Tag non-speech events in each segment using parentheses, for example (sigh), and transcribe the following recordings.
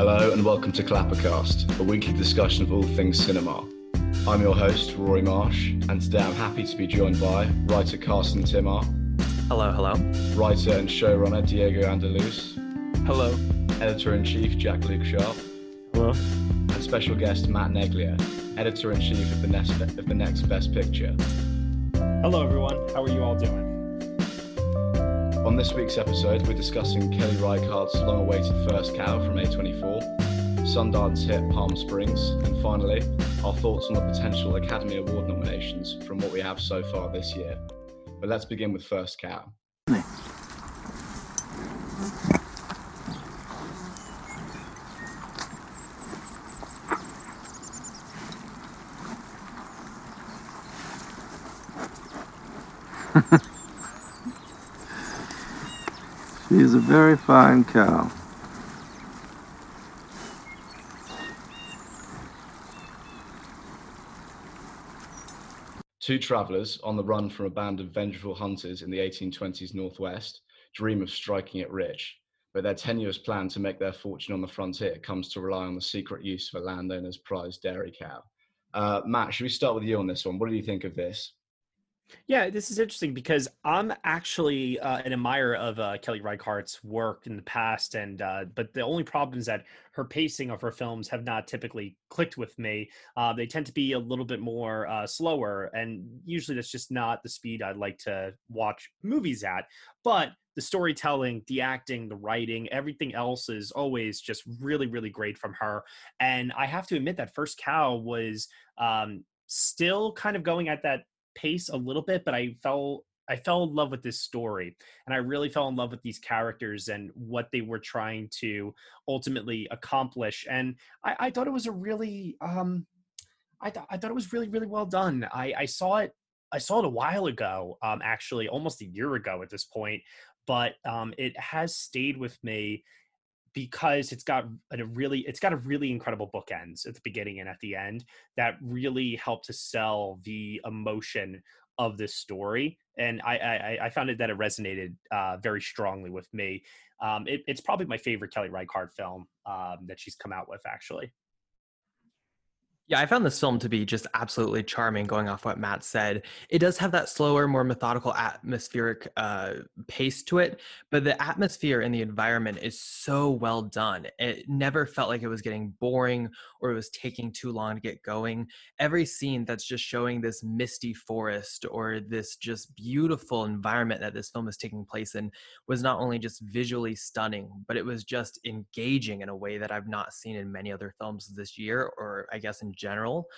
Hello and welcome to Clappercast, a weekly discussion of all things cinema. I'm your host, Rory Marsh, and today I'm happy to be joined by writer Carson Timar, Hello, hello. writer and showrunner Diego Andaluz, Hello. editor in chief Jack Luke Sharp, Hello. and special guest Matt Neglia, editor in chief of the next of the next Best Picture. Hello, everyone. How are you all doing? On this week's episode, we're discussing Kelly Reichardt's long-awaited First Cow from A24, Sundance hit Palm Springs, and finally, our thoughts on the potential Academy Award nominations from what we have so far this year. But let's begin with First Cow. (laughs) She is a very fine cow. Two travellers on the run from a band of vengeful hunters in the 1820s Northwest dream of striking it rich, but their tenuous plan to make their fortune on the frontier comes to rely on the secret use of a landowner's prized dairy cow. Uh, Matt, should we start with you on this one? What do you think of this? Yeah, this is interesting because I'm actually uh, an admirer of uh, Kelly Reichardt's work in the past, and uh, but the only problem is that her pacing of her films have not typically clicked with me. Uh, they tend to be a little bit more uh, slower, and usually that's just not the speed I'd like to watch movies at. But the storytelling, the acting, the writing, everything else is always just really, really great from her. And I have to admit that First Cow was um, still kind of going at that pace a little bit, but I fell I fell in love with this story, and I really fell in love with these characters and what they were trying to ultimately accomplish. And I, I thought it was a really um, I thought I thought it was really really well done. I, I saw it I saw it a while ago, um, actually almost a year ago at this point, but um, it has stayed with me because it's got a really it's got a really incredible bookends at the beginning and at the end that really help to sell the emotion of this story and i i, I found it that it resonated uh, very strongly with me. Um, it, it's probably my favorite kelly reichardt film um, that she's come out with actually Yeah, I found this film to be just absolutely charming, going off what Matt said. It does have that slower, more methodical, atmospheric uh, pace to it, but the atmosphere and the environment is so well done. It never felt like it was getting boring or it was taking too long to get going. Every scene that's just showing this misty forest or this just beautiful environment that this film is taking place in was not only just visually stunning, but it was just engaging in a way that I've not seen in many other films this year, or I guess in general.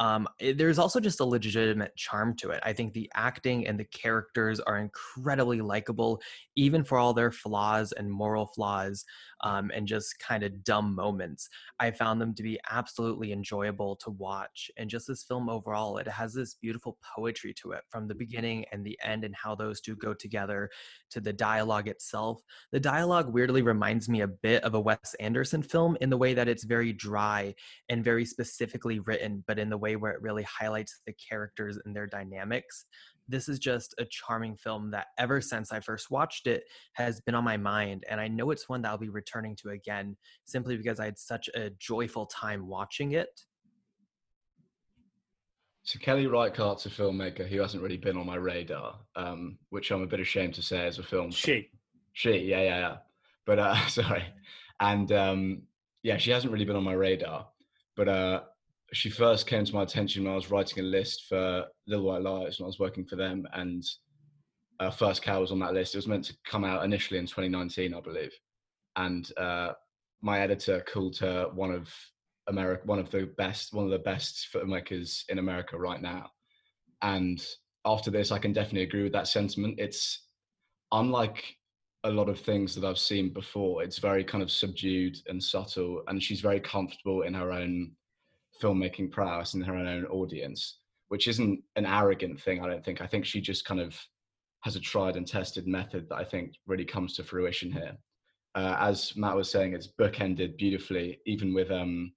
Um, it- there's also just a legitimate charm to it. I think the acting and the characters are incredibly likable, even for all their flaws and moral flaws um, and just kind of dumb moments. I found them to be absolutely enjoyable to watch. And just this film overall, it has this beautiful poetry to it from the beginning and the end, and how those two go together to the dialogue itself. The dialogue weirdly reminds me a bit of a Wes Anderson film in the way that it's very dry and very specifically written, but in the way where it really highlights the characters and their dynamics. This is just a charming film that ever since I first watched it has been on my mind. And I know it's one that I'll be returning to again simply because I had such a joyful time watching it. So Kelly Reichardt's a filmmaker who hasn't really been on my radar, um, which I'm a bit ashamed to say as a film. she She, yeah, yeah, yeah. But uh, (laughs) sorry, and um, yeah, she hasn't really been on my radar. But uh, she first came to my attention when I was writing a list for Little White Lies when I was working for them, and uh, First Cow was on that list. It was meant to come out initially in 2019, I believe, and uh, my editor called her one of America, one of the best, one of the best filmmakers in America right now. And after this, I can definitely agree with that sentiment. It's unlike a lot of things that I've seen before. It's very kind of subdued and subtle, and she's very comfortable in her own filmmaking prowess in her own audience, which isn't an arrogant thing. I don't think. I think she just kind of has a tried and tested method that I think really comes to fruition here. Uh, as Matt was saying, it's bookended beautifully, even with um,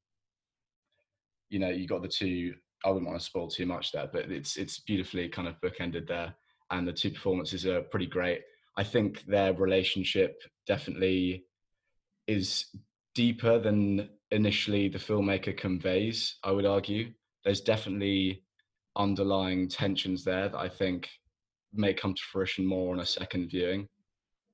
you know, you got the two. I wouldn't want to spoil too much there, but it's it's beautifully kind of bookended there, and the two performances are pretty great. I think their relationship definitely is deeper than initially the filmmaker conveys. I would argue there's definitely underlying tensions there that I think may come to fruition more on a second viewing.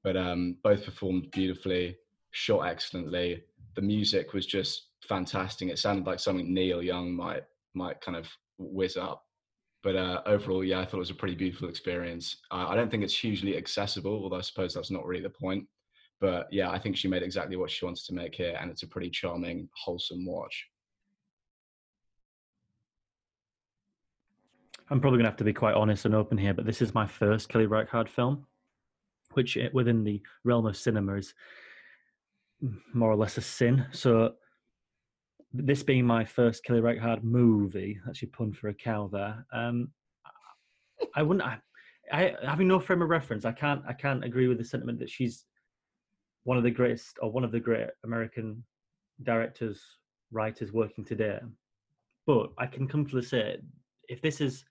But um, both performed beautifully, shot excellently. The music was just fantastic. It sounded like something Neil Young might might kind of whiz up. But uh, overall, yeah, I thought it was a pretty beautiful experience. I don't think it's hugely accessible, although I suppose that's not really the point. But yeah, I think she made exactly what she wanted to make here, and it's a pretty charming, wholesome watch. I'm probably going to have to be quite honest and open here, but this is my first Kelly Reichardt film, which eh, within the realm of cinema is more or less a sin. So, this being my first Kelly Reichardt movie, your pun for a cow there. Um, I wouldn't. I, I having no frame of reference, I can't. I can't agree with the sentiment that she's one of the greatest or one of the great American directors, writers working today. But I can comfortably say, if this is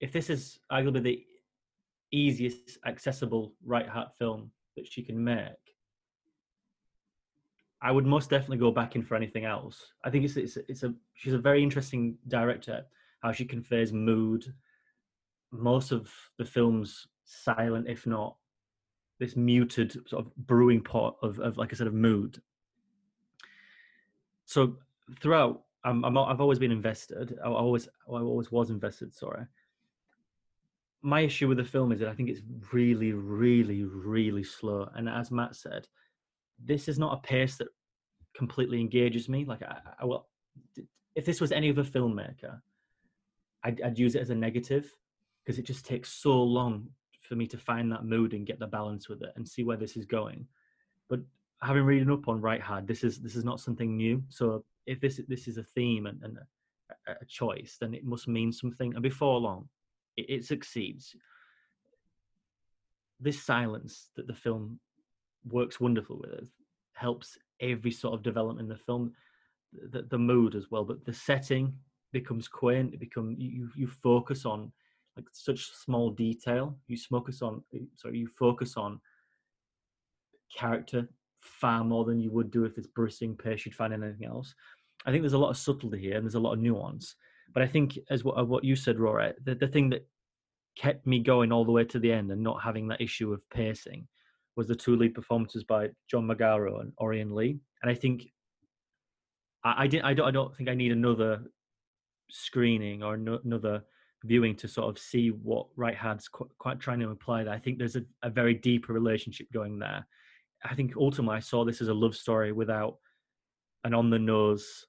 if this is arguably the easiest accessible Reichardt film that she can make, I would most definitely go back in for anything else. I think it's it's it's a she's a very interesting director. How she conveys mood. Most of the film's silent, if not this muted sort of brewing pot of, of like I said of mood. So throughout, I'm, I'm I've always been invested. I always I always was invested. Sorry, my issue with the film is that I think it's really, really, really slow. And as Matt said, this is not a pace that completely engages me. Like I, I will, if this was any other filmmaker, I'd, I'd use it as a negative because it just takes so long for me to find that mood and get the balance with it and see where this is going. But having reading up on Reichardt, this is this is not something new. So if this this is a theme and, and a, a choice, then it must mean something. And before long, it, it succeeds. This silence that the film works wonderful with helps every sort of development in the film, the, the mood as well. But the setting becomes quaint. It become you you focus on like such small detail. You focus on eh, sorry you focus on character far more than you would do if it's bruising pace you'd find anything else. I think there's a lot of subtlety here and there's a lot of nuance. But I think, as what, uh, what you said, Rory, the, the thing that kept me going all the way to the end and not having that issue of pacing was the two lead performances by John Magaro and Orion Lee. And I think I, I didn't. I don't. I don't think I need another screening or no, another viewing to sort of see what Reichardt's qu- quite trying to imply. That I think there's a, a very deeper relationship going there. I think ultimately I saw this as a love story without an on the nose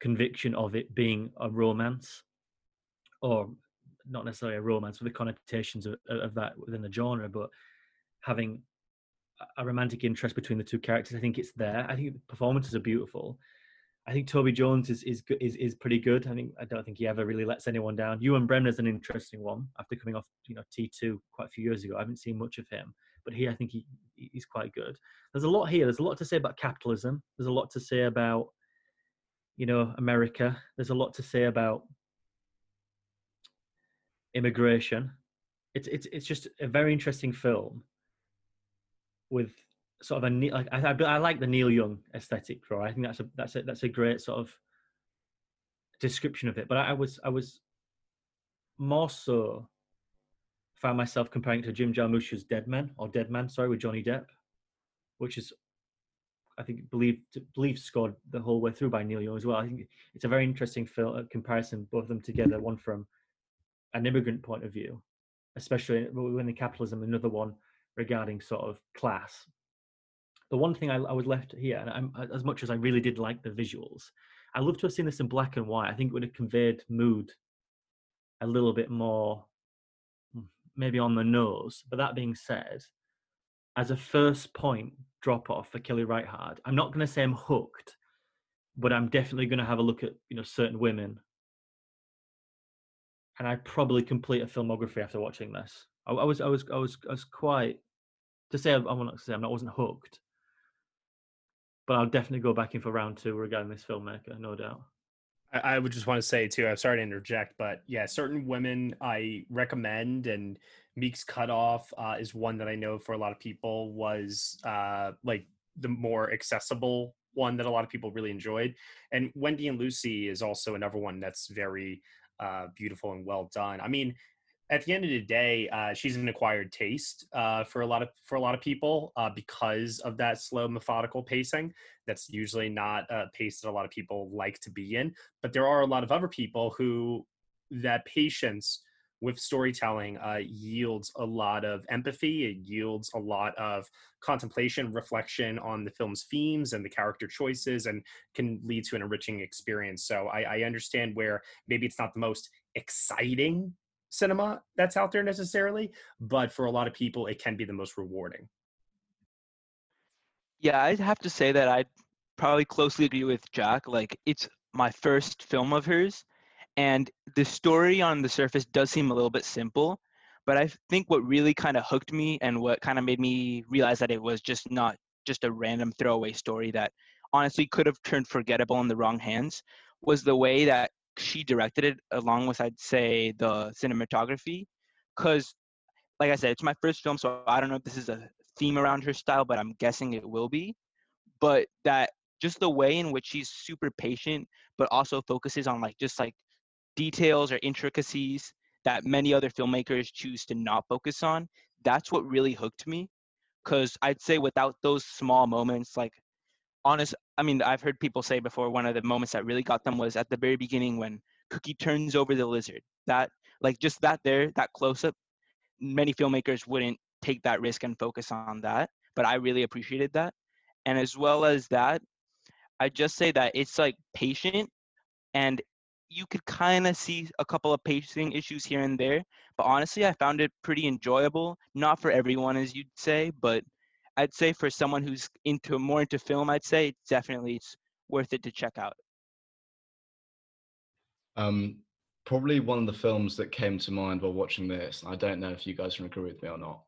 conviction of it being a romance or not necessarily a romance with the connotations of, of that within the genre but having a romantic interest between the two characters i think it's there i think the performances are beautiful i think toby jones is is is, is pretty good. I think i don't think he ever really lets anyone down. Ewan bremner's an interesting one after coming off you know t2 quite a few years ago. I haven't seen much of him but here i think he he's quite good. There's a lot here. There's a lot to say about capitalism. There's a lot to say about you know, America. There's a lot to say about immigration. It's it's it's just a very interesting film with sort of a like I, I like the Neil Young aesthetic, right? I think that's a that's a that's a great sort of description of it. But I, I was I was more so found myself comparing to Jim Jarmusch's Dead Man or Dead Man, sorry, with Johnny Depp, which is I think believe believe scored the whole way through by Neil Young as well. I think it's a very interesting film uh, comparison, both of them together. One from an immigrant point of view, especially within capitalism. Another one regarding sort of class. The one thing I, I was left here, and I'm, as much as I really did like the visuals, I love to have seen this in black and white. I think it would have conveyed mood a little bit more, hmm, maybe on the nose. But that being said, as a first point drop off for Kelly Reichardt, I'm not going to say I'm hooked, but I'm definitely going to have a look at you know certain women, and I probably complete a filmography after watching this. I, I was I was I was I was quite to say I, I want to say I'm not I wasn't hooked, but I'll definitely go back in for round two regarding this filmmaker, no doubt. I would just want to say too. I'm sorry to interject, but yeah, certain women I recommend, and Meek's Cutoff uh, is one that I know for a lot of people was uh, like the more accessible one that a lot of people really enjoyed. And Wendy and Lucy is also another one that's very uh, beautiful and well done. I mean, at the end of the day, uh, she's an acquired taste uh, for a lot of for a lot of people uh, because of that slow, methodical pacing. That's usually not a pace that a lot of people like to be in. But there are a lot of other people who that patience with storytelling uh, yields a lot of empathy. It yields a lot of contemplation, reflection on the film's themes and the character choices, and can lead to an enriching experience. So I, I understand where maybe it's not the most exciting cinema that's out there necessarily, but for a lot of people, it can be the most rewarding. Yeah, I'd have to say that I'd probably closely agree with Jack. Like, it's my first film of hers, and the story on the surface does seem a little bit simple. But I think what really kind of hooked me and what kind of made me realize that it was just not just a random throwaway story that honestly could have turned forgettable in the wrong hands was the way that she directed it along with I'd say the cinematography cuz like I said it's my first film so I don't know if this is a theme around her style but I'm guessing it will be. But that just the way in which she's super patient but also focuses on like just like details or intricacies that many other filmmakers choose to not focus on that's what really hooked me. Cuz I'd say without those small moments like honest i mean i've heard people say before one of the moments that really got them was at the very beginning when cookie turns over the lizard. That like just that there that close up many filmmakers wouldn't take that risk and focus on that but i really appreciated that. And as well as that i just say that it's like patient and you could kind of see a couple of pacing issues here and there but honestly i found it pretty enjoyable not for everyone as you'd say but I'd say for someone who's into more into film, I'd say definitely it's worth it to check out. Um, probably one of the films that came to mind while watching this. I don't know if you guys can agree with me or not,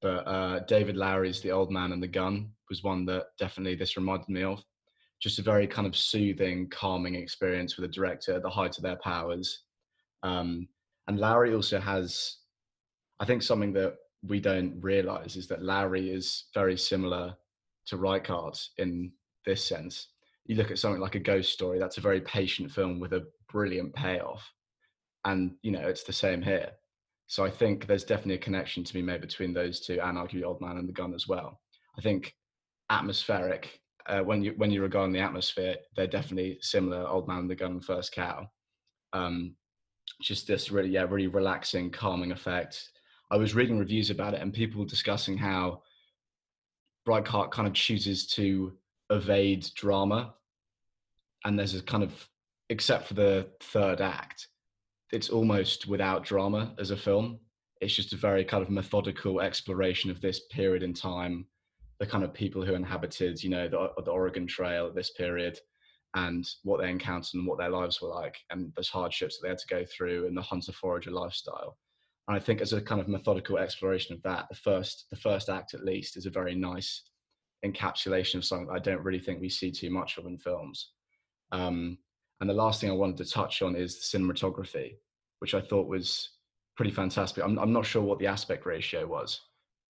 but uh, David Lowery's The Old Man and the Gun was one that definitely this reminded me of. Just a very kind of soothing, calming experience with a director at the height of their powers. Um, and Lowery also has, I think, something that we don't realize is that Lowery is very similar to Reichardt in this sense. You look at something like a ghost story, that's a very patient film with a brilliant payoff. And, you know, it's the same here. So I think there's definitely a connection to be made between those two and argue Old Man and the Gun as well. I think atmospheric, uh, when you when you regard the atmosphere, they're definitely similar, Old Man and the Gun and First Cow. Um, just this really, yeah, really relaxing, calming effect I was reading reviews about it and people discussing how Reichardt kind of chooses to evade drama. And there's a kind of, except for the third act, it's almost without drama as a film. It's just a very kind of methodical exploration of this period in time, the kind of people who inhabited, you know, the, the Oregon Trail at this period, and what they encountered and what their lives were like, and those hardships that they had to go through, and the hunter forager lifestyle. And I think as a kind of methodical exploration of that, the first the first act at least is a very nice encapsulation of something I don't really think we see too much of in films. Um, and the last thing I wanted to touch on is the cinematography, which I thought was pretty fantastic. I'm, I'm not sure what the aspect ratio was,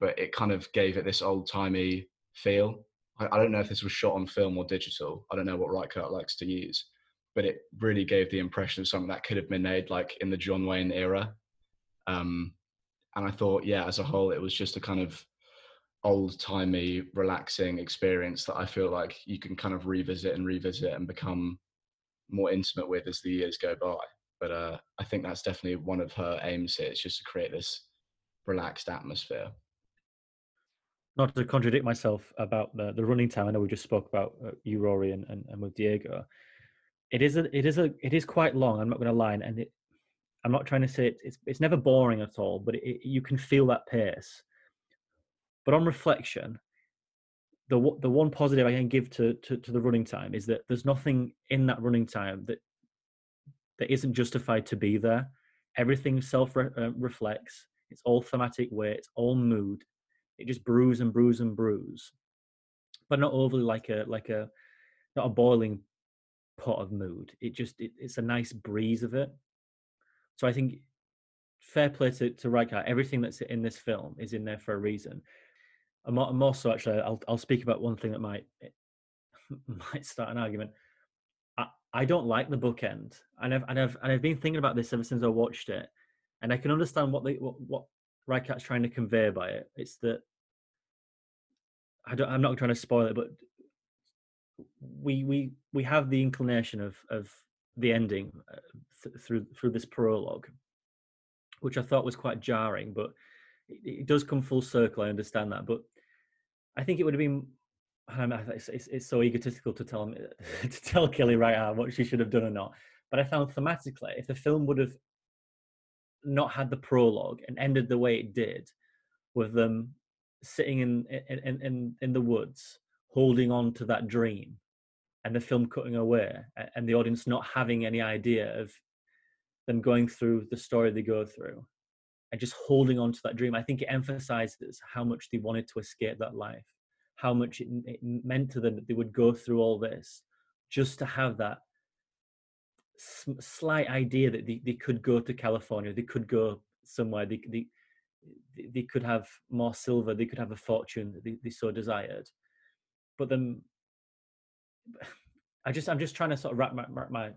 but it kind of gave it this old timey feel. I, I, don't know if this was shot on film or digital. I don't know what Reichardt likes to use, but it really gave the impression of something that could have been made like in the John Wayne era um, and I thought, yeah, as a whole, it was just a kind of old timey, relaxing experience that I feel like you can kind of revisit and revisit and become more intimate with as the years go by. But uh, I think that's definitely one of her aims here. It's just to create this relaxed atmosphere. Not to contradict myself about the, the running time, I know we just spoke about uh, you, Rory, and, and, and with Diego. It is a, it is a, it is quite long. I'm not going to lie, and it, I'm not trying to say it's it's never boring at all, but it, you can feel that pace. But on reflection, the the one positive I can give to, to, to the running time is that there's nothing in that running time that that isn't justified to be there. Everything self uh, reflects. It's all thematic weight. It's all mood. It just brews and brews and brews, but not overly like a like a not a boiling pot of mood. It just it, it's a nice breeze of it so I think fair play to, to Reichardt. Everything that's in this film is in there for a reason. I'm, al- I'm also actually I'll I'll speak about one thing that might (laughs) might start an argument. I, I don't like the bookend, and I've and I've and I've been thinking about this ever since I watched it, and I can understand what they what, what Reichardt's trying to convey by it. It's that I don't. I'm not trying to spoil it, but we we we have the inclination of of the ending uh, th- through through this prologue, which I thought was quite jarring, but it, it does come full circle. I understand that, but I think it would have been. I don't know, it's, so egotistical to tell (laughs) to tell Kelly Reichardt what she should have done or not. But I found thematically, if the film would have not had the prologue and ended the way it did, with them sitting in in in, in the woods, holding on to that dream, and the film cutting away, and the audience not having any idea of them going through the story they go through, and just holding on to that dream. I think it emphasizes how much they wanted to escape that life, how much it, it meant to them that they would go through all this just to have that slight idea that they, they could go to California, they could go somewhere, they, they, they could have more silver, they could have a fortune that they, they so desired. But then (sighs) I just, I'm just trying to sort of wrap my, my,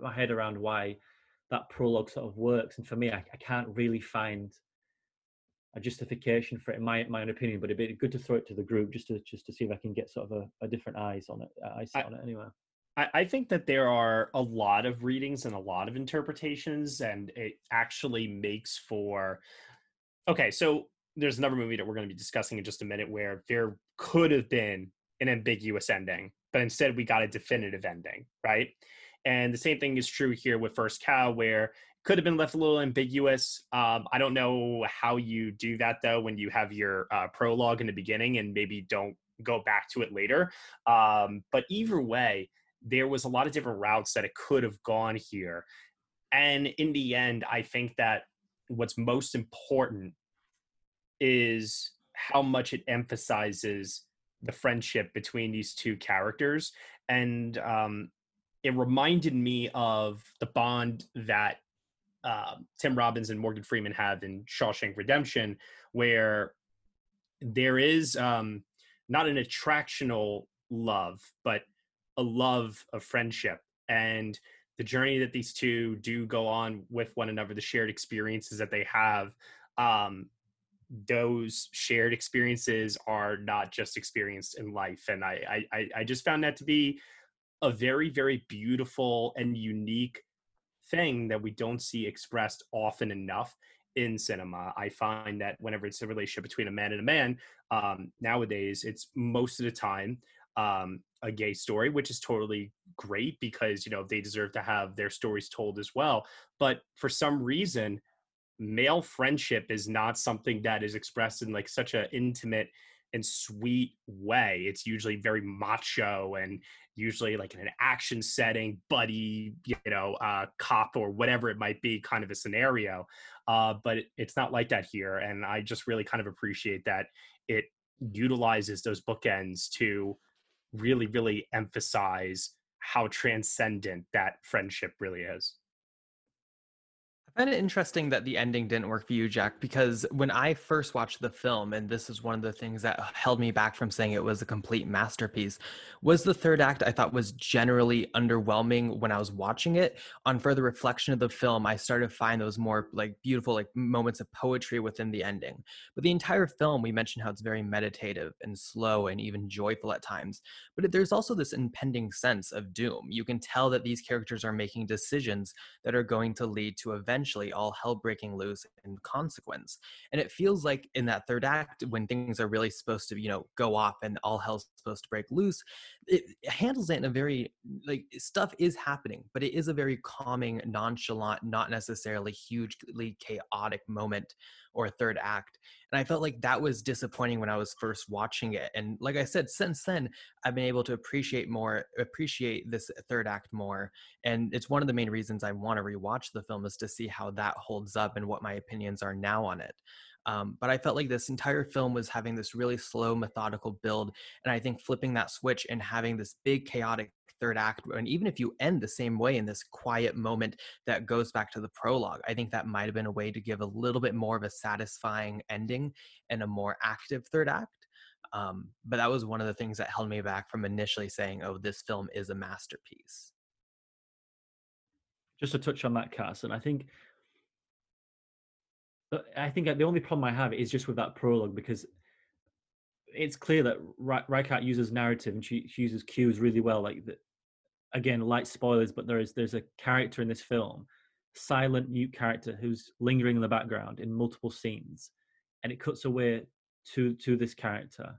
my head around why that prologue sort of works. And for me, I, I can't really find a justification for it in my my own opinion, but it'd be good to throw it to the group just to just to see if I can get sort of a, a different eyes on it, uh, eyes I, on it anyway. I, I think that there are a lot of readings and a lot of interpretations, and it actually makes for okay. So there's another movie that we're going to be discussing in just a minute where there could have been an ambiguous ending, but instead we got a definitive ending, right? And the same thing is true here with First Cow, where could have been left a little ambiguous. Um, I don't know how you do that though when you have your uh, prologue in the beginning and maybe don't go back to it later. Um, but either way, there was a lot of different routes that it could have gone here. And in the end, I think that what's most important is how much it emphasizes the friendship between these two characters. And um, it reminded me of the bond that uh, Tim Robbins and Morgan Freeman have in Shawshank Redemption, where there is um, not an attractional love, but a love of friendship and the journey that these two do go on with one another, the shared experiences that they have. Um, those shared experiences are not just experienced in life, and I, I I just found that to be a very very beautiful and unique thing that we don't see expressed often enough in cinema. I find that whenever it's a relationship between a man and a man, um, nowadays it's most of the time um, a gay story, which is totally great because you know they deserve to have their stories told as well. But for some reason, male friendship is not something that is expressed in like such an intimate and sweet way. It's usually very macho and usually like in an action setting, buddy, you know, uh, cop or whatever it might be, kind of a scenario. Uh, but it, it's not like that here, and I just really kind of appreciate that it utilizes those bookends to really, really emphasize how transcendent that friendship really is. I find it interesting that the ending didn't work for you, Jack, because when I first watched the film, and this is one of the things that held me back from saying it was a complete masterpiece, was the third act I thought was generally underwhelming when I was watching it. On further reflection of the film, I started to find those more like beautiful like moments of poetry within the ending. But the entire film, we mentioned how it's very meditative and slow and even joyful at times. But there's also this impending sense of doom. You can tell that these characters are making decisions that are going to lead to events eventually all hell breaking loose in consequence. And it feels like in that third act, when things are really supposed to, you know, go off and all hell's supposed to break loose, it handles it in a very like stuff is happening, but it is a very calming, nonchalant, not necessarily hugely chaotic moment or third act. And I felt like that was disappointing when I was first watching it. And like I said, since then, I've been able to appreciate more, appreciate this third act more. And it's one of the main reasons I want to rewatch the film is to see how that holds up and what my opinions are now on it. Um, but I felt like this entire film was having this really slow, methodical build. And I think flipping that switch and having this big, chaotic third act, and even if you end the same way in this quiet moment that goes back to the prologue, I think that might have been a way to give a little bit more of a satisfying ending and a more active third act. Um, but that was one of the things that held me back from initially saying, "Oh, this film is a masterpiece." Just to touch on that, Cass, and I think, I think the only problem I have is just with that prologue because it's clear that Reichardt uses narrative and she, she uses cues really well. Like the, again, light spoilers, but there is there's a character in this film, silent mute character who's lingering in the background in multiple scenes, and it cuts away to to this character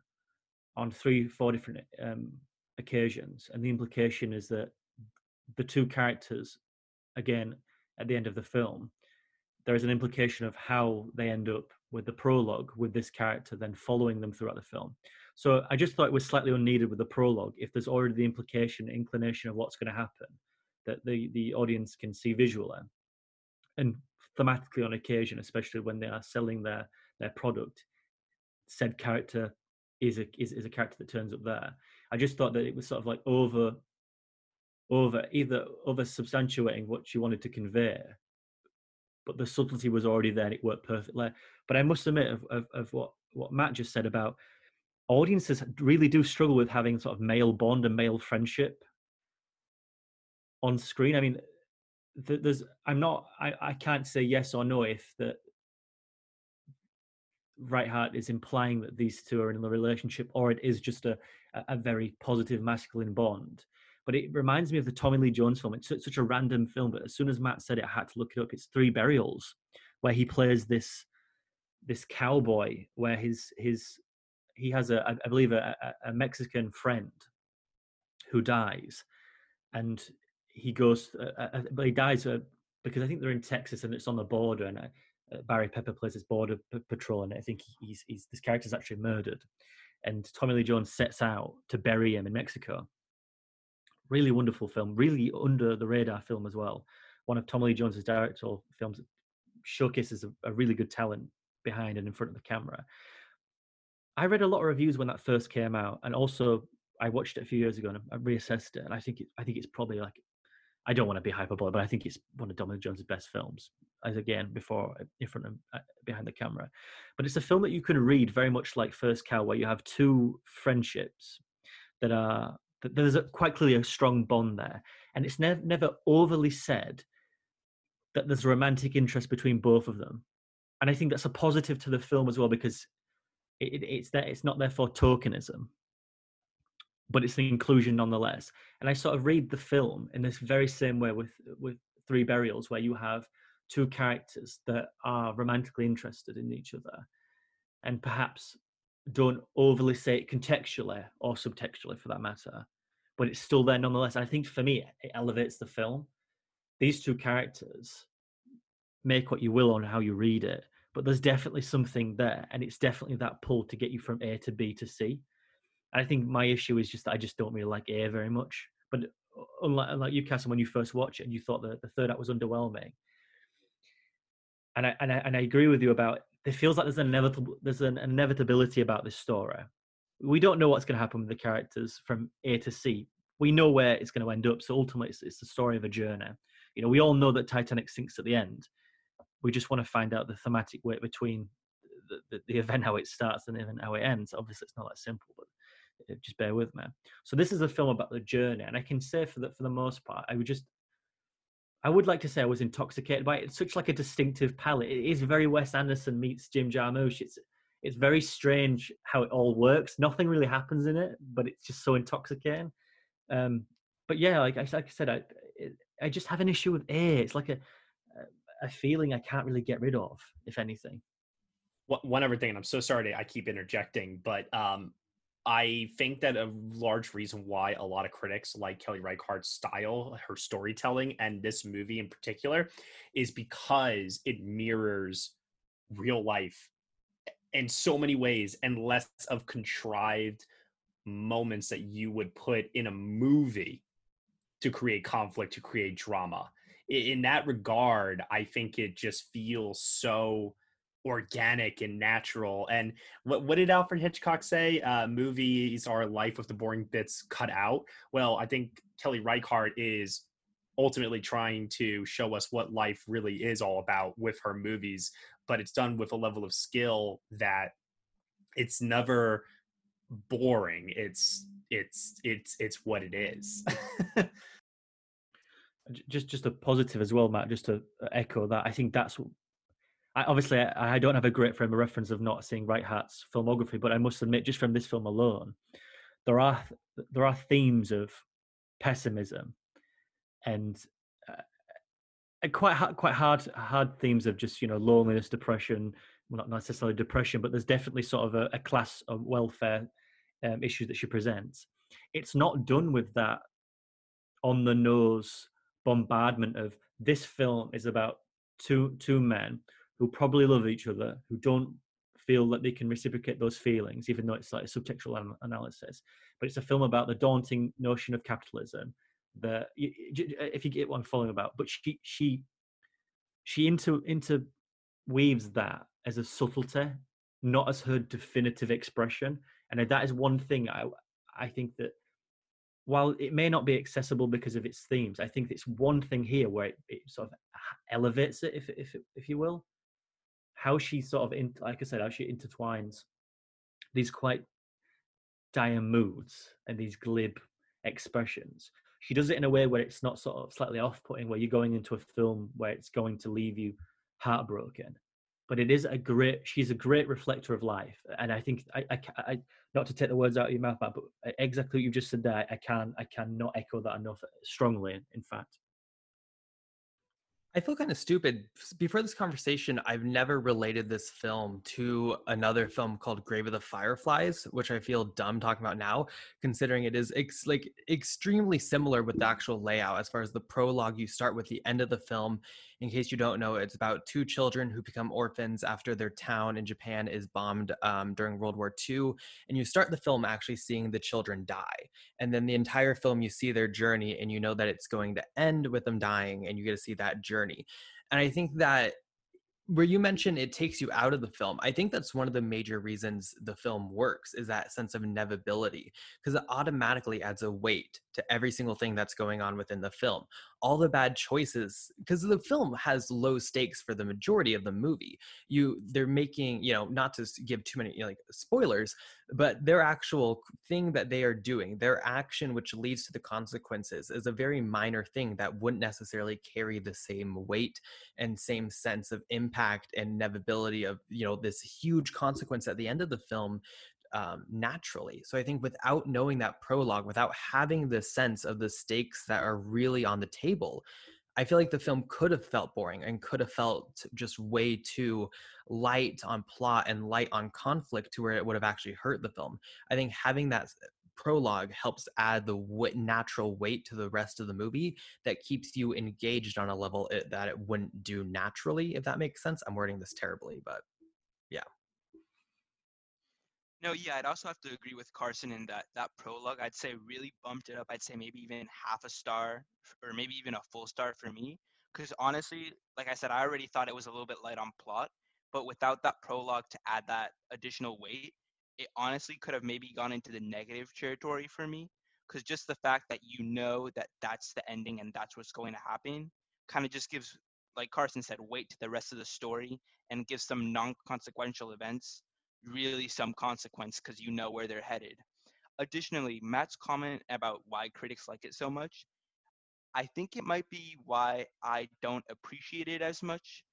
on three four different um, occasions, and the implication is that the two characters, again, at the end of the film, there is an implication of how they end up with the prologue with this character, then following them throughout the film. So I just thought it was slightly unneeded with the prologue. If there's already the implication, inclination of what's going to happen, that the the audience can see visually, and thematically on occasion, especially when they are selling their their product, said character is a is, is a character that turns up there. I just thought that it was sort of like over over either over substantiating what she wanted to convey but the subtlety was already there and it worked perfectly. But I must admit of, of, of what, what Matt just said about audiences really do struggle with having sort of male bond and male friendship on screen. I mean, there's I'm not I, I can't say yes or no if that Reichardt is implying that these two are in a relationship or it is just a, a very positive masculine bond. But it reminds me of the Tommy Lee Jones film. It's such a random film, but as soon as Matt said it, I had to look it up. It's Three Burials, where he plays this this cowboy, where his his he has a I believe a, a Mexican friend who dies, and he goes, uh, uh, but he dies uh, because I think they're in Texas and it's on the border, and uh, Barry Pepper plays this border p- patrol, and I think he's, he's this character's actually murdered, and Tommy Lee Jones sets out to bury him in Mexico, Really wonderful film, really under the radar film as well. One of Tommy Lee Jones's directorial films that showcases a, a really good talent behind and in front of the camera. I read a lot of reviews when that first came out, and also I watched it a few years ago and I reassessed it, and I think it, I think it's probably like I don't want to be hyperbolic, but I think it's one of Tommy Lee Jones's best films. As again before, in front of uh, behind the camera, but it's a film that you can read very much like First Cow, where you have two friendships that are there's a, quite clearly a strong bond there, and it's never never overly said that there's a romantic interest between both of them, and I think that's a positive to the film as well because it, it, it's there. It's not there for tokenism, but it's an inclusion nonetheless. And I sort of read the film in this very same way with with Three Burials, where you have two characters that are romantically interested in each other, and perhaps don't overly say it contextually or subtextually for that matter, but it's still there nonetheless. I think for me, it elevates the film. These two characters make what you will on how you read it, but there's definitely something there, and it's definitely that pull to get you from A to B to C. I think my issue is just that I just don't really like A very much. But uh, unlike, unlike you, Cassim, when you first watched it and you thought that the third act was underwhelming, and I, and I and I agree with you about it feels like there's an inevitable there's an inevitability about this story. We don't know what's going to happen with the characters from A to C. We know where it's going to end up. So ultimately, it's, it's the story of a journey. You know, we all know that Titanic sinks at the end. We just want to find out the thematic weight between the, the, the event how it starts and then how it ends. Obviously, it's not that simple, but uh, just bear with me. So this is a film about the journey, and I can say for the for the most part, I would just I would like to say I was intoxicated by it. It's such like a distinctive palette. It is very Wes Anderson meets Jim Jarmusch. It's it's very strange how it all works. Nothing really happens in it, but it's just so intoxicating. Um, but yeah, like I, like I said, I I just have an issue with A. It's like a a feeling I can't really get rid of, if anything. One other thing, and I'm so sorry to, I keep interjecting, but um, I think that a large reason why a lot of critics like Kelly Reichardt's style, her storytelling, and this movie in particular is because it mirrors real life in so many ways and less of contrived moments that you would put in a movie to create conflict, to create drama. In that regard, I think it just feels so organic and natural. And what what did Alfred Hitchcock say? Uh, movies are life with the boring bits cut out. Well, I think Kelly Reichardt is ultimately trying to show us what life really is all about with her movies, but it's done with a level of skill that it's never boring. It's it's it's it's what it is. (laughs) Just just a positive as well, Matt. Just to uh, echo that, I think that's. I, obviously, I, I don't have a great frame of reference of not seeing Reichardt's filmography, but I must admit, just from this film alone, there are there are themes of pessimism and quite ha- quite hard hard themes of just you know loneliness, depression. Well, not necessarily depression, but there's definitely sort of a, a class of welfare um, issue that she presents. It's not done with that on the nose bombardment of this film is about two two men who probably love each other, who don't feel that they can reciprocate those feelings, even though it's like a subtextual an- analysis. But it's a film about the daunting notion of capitalism. J- if you get what I'm following about, but she she she into interweaves that as a subtlety, not as her definitive expression. And that is one thing I I think that while it may not be accessible because of its themes, I think it's one thing here where it, it sort of elevates it, if if if you will. How she sort of, in, like I said, how she intertwines these quite dire moods and these glib expressions. She does it in a way where it's not sort of slightly off-putting, where you're going into a film where it's going to leave you heartbroken. But it is a great. She's a great reflector of life, and I think I, I, I not to take the words out of your mouth, but e, exactly what you've just said there, I can I cannot echo that enough strongly. In fact, I feel kind of stupid. Before this conversation, I've never related this film to another film called Grave of the Fireflies, which I feel dumb talking about now, considering it is ex- like extremely similar with the actual layout. As far as the prologue, you start with the end of the film. In case you don't know, it's about two children who become orphans after their town in Japan is bombed um, during World War II, and you start the film actually seeing the children die and then the entire film you see their journey and you know that it's going to end with them dying and you get to see that journey. And i think that where you mentioned it takes you out of the film i think that's one of the major reasons the film works is that sense of inevitability because it automatically adds a weight to every single thing that's going on within the film all the bad choices because the film has low stakes for the majority of the movie. You they're making you know not to give too many you know, like spoilers but their actual thing that they are doing their action which leads to the consequences is a very minor thing that wouldn't necessarily carry the same weight and same sense of impact and inevitability of you know this huge consequence at the end of the film um, naturally. So I think without knowing that prologue, without having the sense of the stakes that are really on the table, I feel like the film could have felt boring and could have felt just way too light on plot and light on conflict to where it would have actually hurt the film. I think having that prologue helps add the natural weight to the rest of the movie that keeps you engaged on a level it, that it wouldn't do naturally, if that makes sense. I'm wording this terribly, but No, yeah, I'd also have to agree with Carson in that that prologue, I'd say really bumped it up. I'd say maybe even half a star or maybe even a full star for me. Because honestly, like I said, I already thought it was a little bit light on plot, but without that prologue to add that additional weight, it honestly could have maybe gone into the negative territory for me. Because just the fact that you know that that's the ending and that's what's going to happen kind of just gives, like Carson said, weight to the rest of the story and gives some non consequential events really some consequence because you know where they're headed. Additionally, Matt's comment about why critics like it so much, I think it might be why I don't appreciate it as much.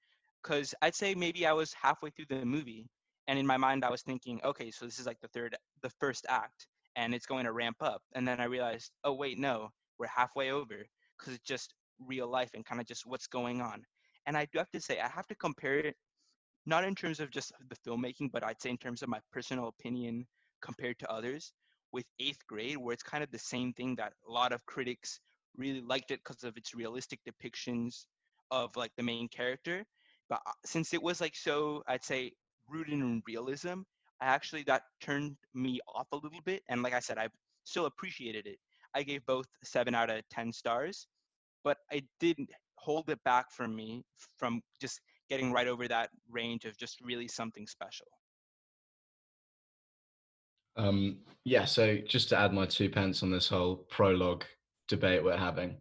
Because I'd say maybe I was halfway through the movie, and in my mind I was thinking, okay, so this is like the third, the first act, and it's going to ramp up. And then I realized, oh wait, no, we're halfway over, because it's just real life and kind of just what's going on. And I do have to say, I have to compare it not in terms of just the filmmaking, but I'd say in terms of my personal opinion compared to others, with eighth grade, where it's kind of the same thing that a lot of critics really liked it because of its realistic depictions of like the main character. But uh, since it was like so, I'd say rooted in realism, I actually that turned me off a little bit. And like I said, I still appreciated it. I gave both seven out of ten stars, but I didn't hold it back from me from just getting right over that range of just really something special. Um, yeah, so just to add my two pence on this whole prologue debate we're having,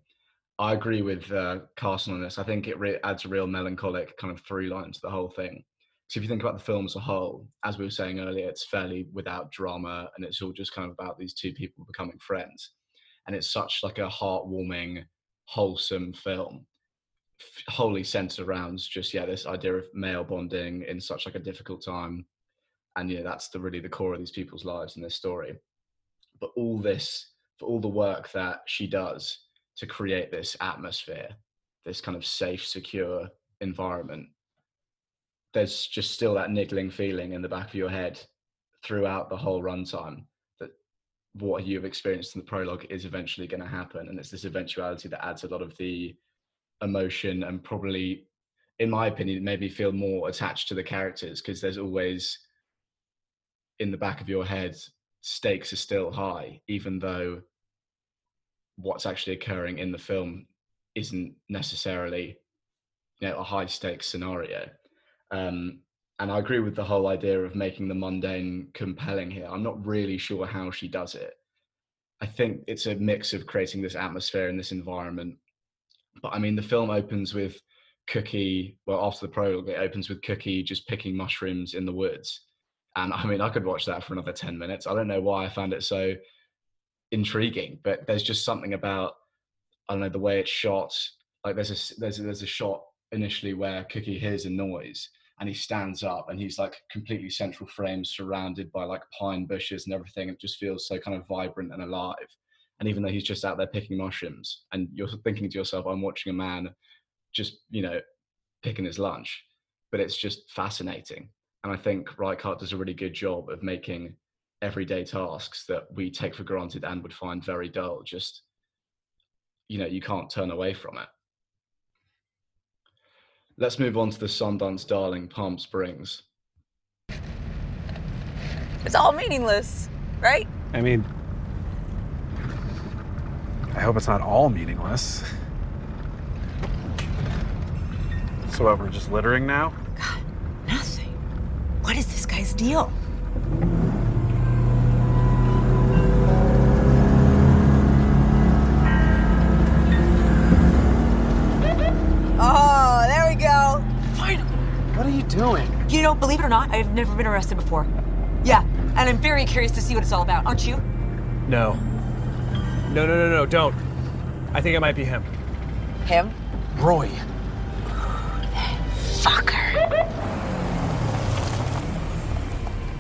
I agree with uh, Carson on this. I think it re- adds a real melancholic kind of through line to the whole thing. So if you think about the film as a whole, as we were saying earlier, it's fairly without drama, and it's all just kind of about these two people becoming friends, and it's such like a heartwarming, wholesome film, wholly centered around just yeah this idea of male bonding in such like a difficult time, and yeah that's the really the core of these people's lives in this story. But all this for all the work that she does to create this atmosphere, this kind of safe, secure environment there's just still that niggling feeling in the back of your head throughout the whole runtime that what you've experienced in the prologue is eventually going to happen and it's this eventuality that adds a lot of the emotion and probably in my opinion maybe feel more attached to the characters because there's always in the back of your head stakes are still high even though what's actually occurring in the film isn't necessarily you know a high stakes scenario um, and I agree with the whole idea of making the mundane compelling here. I'm not really sure how she does it. I think it's a mix of creating this atmosphere and this environment. But I mean, the film opens with Cookie. Well, after the prologue, it opens with Cookie just picking mushrooms in the woods. And I mean, I could watch that for another 10 minutes. I don't know why I found it so intriguing, but there's just something about, I don't know, the way it's shot. Like there's a, there's a, there's a shot initially where Cookie hears a noise and he stands up and he's like completely central frame surrounded by like pine bushes and everything. It just feels so kind of vibrant and alive. And even though he's just out there picking mushrooms and you're thinking to yourself, I'm watching a man just, you know, picking his lunch, but it's just fascinating. And I think Reichardt does a really good job of making everyday tasks that we take for granted and would find very dull just you know you can't turn away from it Let's move on to the Sundance darling, Palm Springs. It's all meaningless, right? I mean, I hope it's not all meaningless. So what, we're just littering now? God, nothing. What is this guy's deal? Oh, there we go. Finally. What are you doing? You know, believe it or not, I've never been arrested before. Yeah, and I'm very curious to see what it's all about, aren't you? No. No, no, no, no, don't. I think it might be him. Him? Roy. Fucker.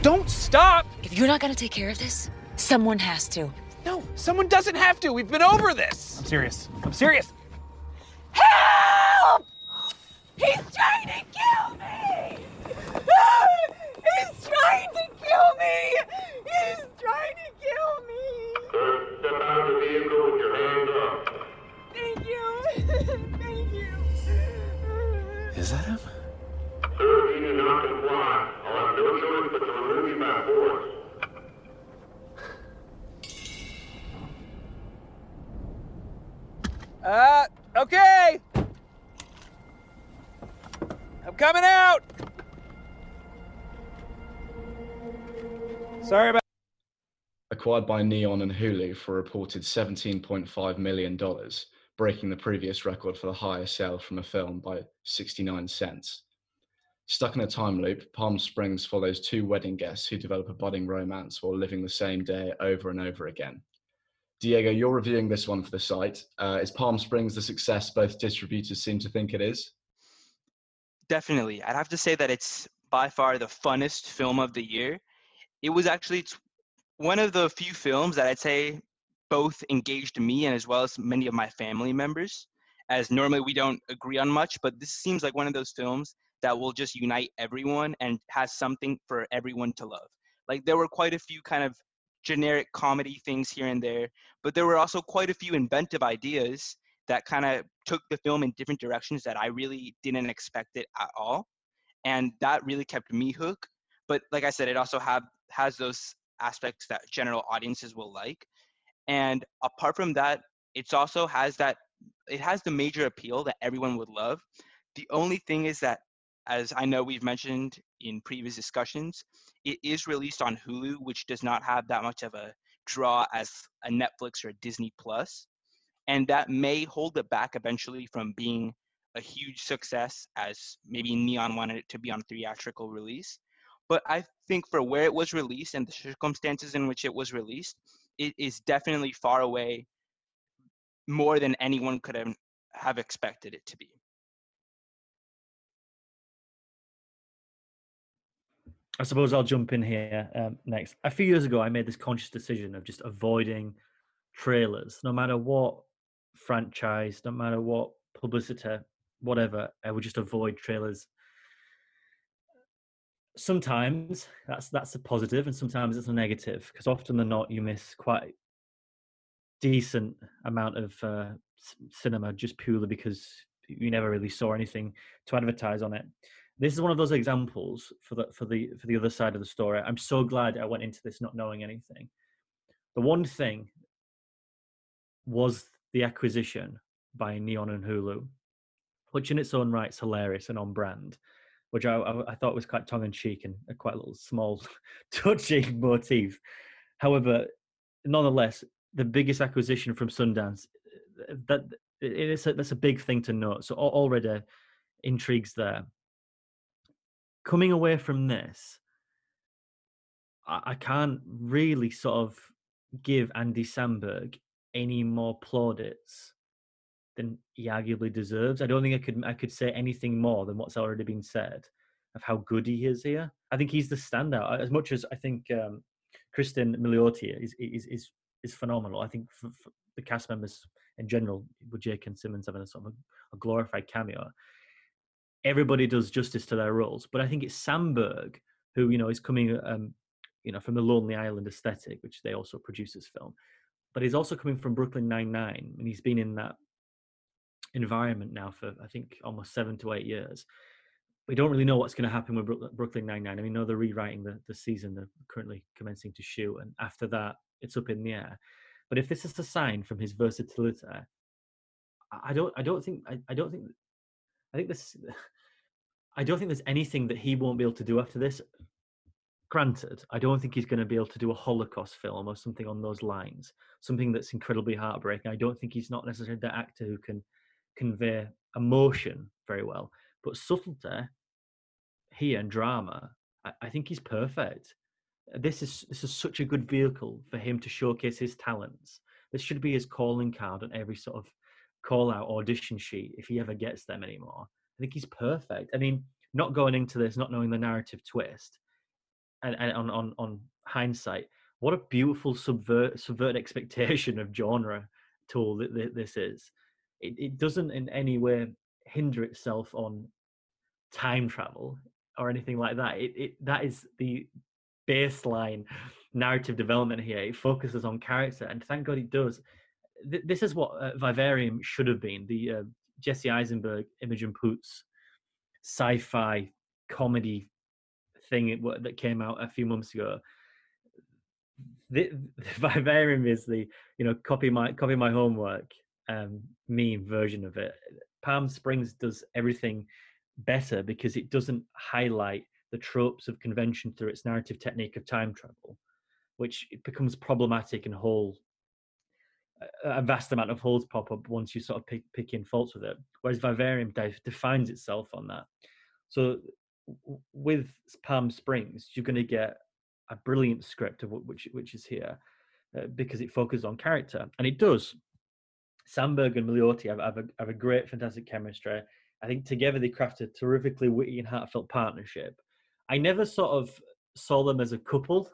Don't stop! If you're not gonna take care of this, someone has to. No, someone doesn't have to. We've been over this. I'm serious. I'm serious. Help! He's trying to kill me! He's trying to kill me! He's trying to kill me! Sir, step out of the vehicle with your hands up. Thank you. (laughs) Thank you. Is that him? Sir, if you do not comply, I'll have no choice but to remove you by force. Uh, okay. I'm coming out. Sorry about. Acquired by Neon and Hulu for a reported $17.5 million, breaking the previous record for the highest sale from a film by 69 cents. Stuck in a time loop, Palm Springs follows two wedding guests who develop a budding romance while living the same day over and over again. Diego, you're reviewing this one for the site. Uh, is Palm Springs the success both distributors seem to think it is? Definitely. I'd have to say that it's by far the funnest film of the year. It was actually one of the few films that I'd say both engaged me and as well as many of my family members. As normally we don't agree on much, but this seems like one of those films that will just unite everyone and has something for everyone to love. Like there were quite a few kind of generic comedy things here and there, but there were also quite a few inventive ideas that kind of took the film in different directions that I really didn't expect it at all. And that really kept me hooked. But like I said, it also have has those aspects that general audiences will like. And apart from that, it's also has that it has the major appeal that everyone would love. The only thing is that as I know we've mentioned in previous discussions, it is released on Hulu, which does not have that much of a draw as a Netflix or a Disney Plus and that may hold it back eventually from being a huge success as maybe Neon wanted it to be on theatrical release. But I think for where it was released and the circumstances in which it was released, it is definitely far away more than anyone could have, have expected it to be. I suppose I'll jump in here um, next. A few years ago, I made this conscious decision of just avoiding trailers, no matter what franchise, no matter what publicity, whatever. I would just avoid trailers. Sometimes that's that's a positive, and sometimes it's a negative because often than not, you miss quite decent amount of uh, cinema just purely because you never really saw anything to advertise on it this is one of those examples for the for the for the other side of the story. I'm so glad I went into this not knowing anything. The one thing was the acquisition by Neon and Hulu, which in its own right is hilarious and on brand, which I, I, thought was quite tongue in cheek and a quite little small, (laughs) touching motif. However, nonetheless, the biggest acquisition from Sundance eh, that it is a, that's a big thing to note. So already intrigues there coming away from this, I, I can't really sort of give Andy Samberg any more plaudits than he arguably deserves. I don't think I could I could say anything more than what's already been said of how good he is here. I think he's the standout. As much as I think um, Cristin Milioti is is is is phenomenal. I think for, for the cast members in general, with and Simmons having a sort of a, a glorified cameo, everybody does justice to their roles. But I think it's Samberg who you know is coming, um, you know, from the Lonely Island aesthetic, which they also produce this film. But he's also coming from Brooklyn Nine Nine, and he's been in that environment now for I think almost seven to eight years. We don't really know what's going to happen with Brooklyn Nine Nine. I mean, know they're rewriting the, the season; they're currently commencing to shoot, and after that, it's up in the air. But if this is a sign from his versatility, I don't, I don't think, I, I don't think I think this. (sighs) I don't think there's anything that he won't be able to do after this. Granted, I don't think he's going to be able to do a Holocaust film or something on those lines, something that's incredibly heartbreaking. I don't think he's not necessarily the actor who can convey emotion very well, but subtlety here and drama, I, I think he's perfect. This is this is such a good vehicle for him to showcase his talents. This should be his calling card on every sort of call out audition sheet if he ever gets them anymore. I think he's perfect. I mean, not going into this, not knowing the narrative twist, and, and on, on on hindsight, what a beautiful subvert subvert (laughs) expectation of genre tool that this is. It, it doesn't in any way hinder itself on time travel or anything like that. It, it that is the baseline narrative development here. It focuses on character, and thank God it does th- this is what uh, Vivarium should have been the uh, Jesse Eisenberg, Imogen Poots sci-fi comedy thing that came out a few months ago. The, the (laughs) Vivarium is the you know copy my copy my homework um, meme version of it. Palm Springs does everything better because it doesn't highlight the tropes of convention through its narrative technique of time travel, which becomes problematic and whole a vast amount of holes pop up once you sort of pick, pick in faults with it. Whereas Vivarium defines itself on that. So with Palm Springs, you're going to get a brilliant script of which which is here uh, because it focuses on character, and it does. Samberg and Milioti have, have, a, have a great, fantastic chemistry. I think together they craft a terrifically witty and heartfelt partnership. I never sort of saw them as a couple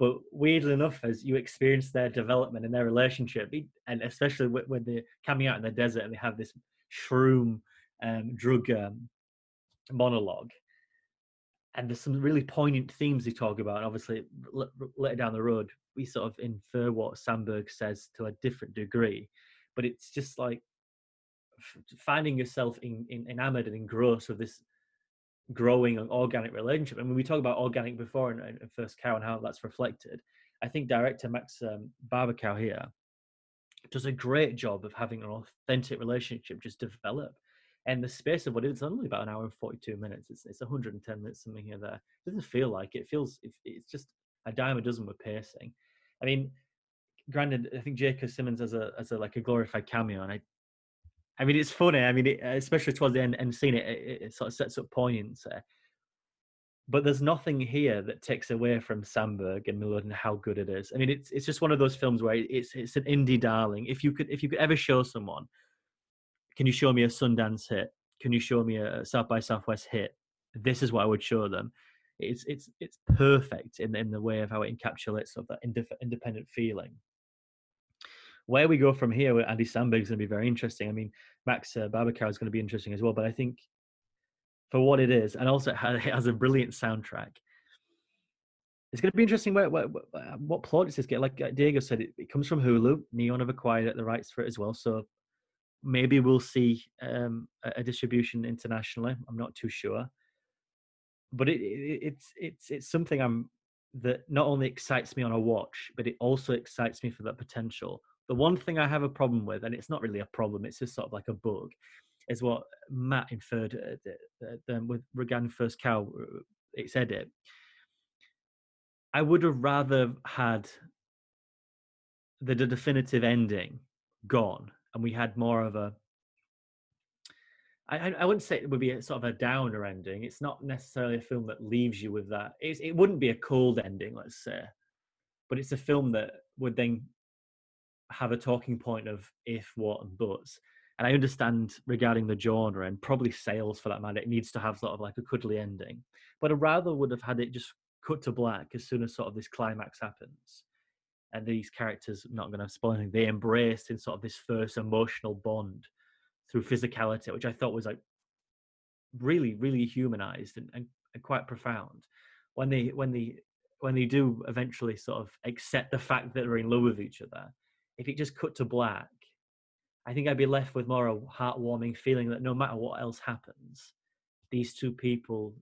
but weirdly enough, as you experience their development and their relationship, and especially when they're coming out in the desert and they have this shroom um, drug um, monologue, and there's some really poignant themes they talk about. And obviously, later down the road, we sort of infer what Samberg says to a different degree, but it's just like finding yourself in, in, enamored and engrossed with this growing an organic relationship. And when we talk about organic before and, and First Cow and how that's reflected, I think director Max um, Barbakow here does a great job of having an authentic relationship just develop. And the space of what it's only about an hour and 42 minutes. It's, it's 110 minutes, something here there. It doesn't feel like it. it feels it's just a dime a dozen with pacing. I mean, granted, I think J.K. Simmons as a as a like a glorified cameo, and I I mean, it's funny. I mean, it, especially towards the end, end scene, it, it, it sort of sets up poignancy. Eh. But there's nothing here that takes away from Samberg and Miller and how good it is. I mean, it's it's just one of those films where it's it's an indie darling. If you could if you could ever show someone, can you show me a Sundance hit? Can you show me a South by Southwest hit? This is what I would show them. It's it's it's perfect in in the way of how it encapsulates sort of that indif- independent feeling where we go from here with Andy Samberg is going to be very interesting. I mean, Max uh, is going to be interesting as well. But I think for what it is, and also it has a brilliant soundtrack. It's going to be interesting where, where, uh, what plot does this get. Like uh, Diego said, it, it, comes from Hulu. Neon have acquired the rights for it as well, so maybe we'll see um, a, a, distribution internationally. I'm not too sure, but it, it, it's it's it's something I'm that not only excites me on a watch, but it also excites me for that potential the one thing I have a problem with, and it's not really a problem, it's just sort of like a bug, is what Matt inferred uh, uh, with Regan First Cow, uh, it's edit. I would have rather had the, the definitive ending gone, and we had more of a. I, I wouldn't say it would be a sort of a downer ending. It's not necessarily a film that leaves you with that. It's, it wouldn't be a cold ending, let's say, but it's a film that would then have a talking point of if, what, and buts. And I understand regarding the genre and probably sales for that matter, it needs to have sort of like a cuddly ending. But I rather would have had it just cut to black as soon as sort of this climax happens. And these characters, not going to spoil anything, they embrace in sort of this first emotional bond through physicality, which I thought was like really, really humanized and, and, and quite profound. When they when they when they do eventually sort of accept the fact that they're in love with each other if it just cut to black, I think I'd be left with more a heartwarming feeling that no matter what else happens, these two people,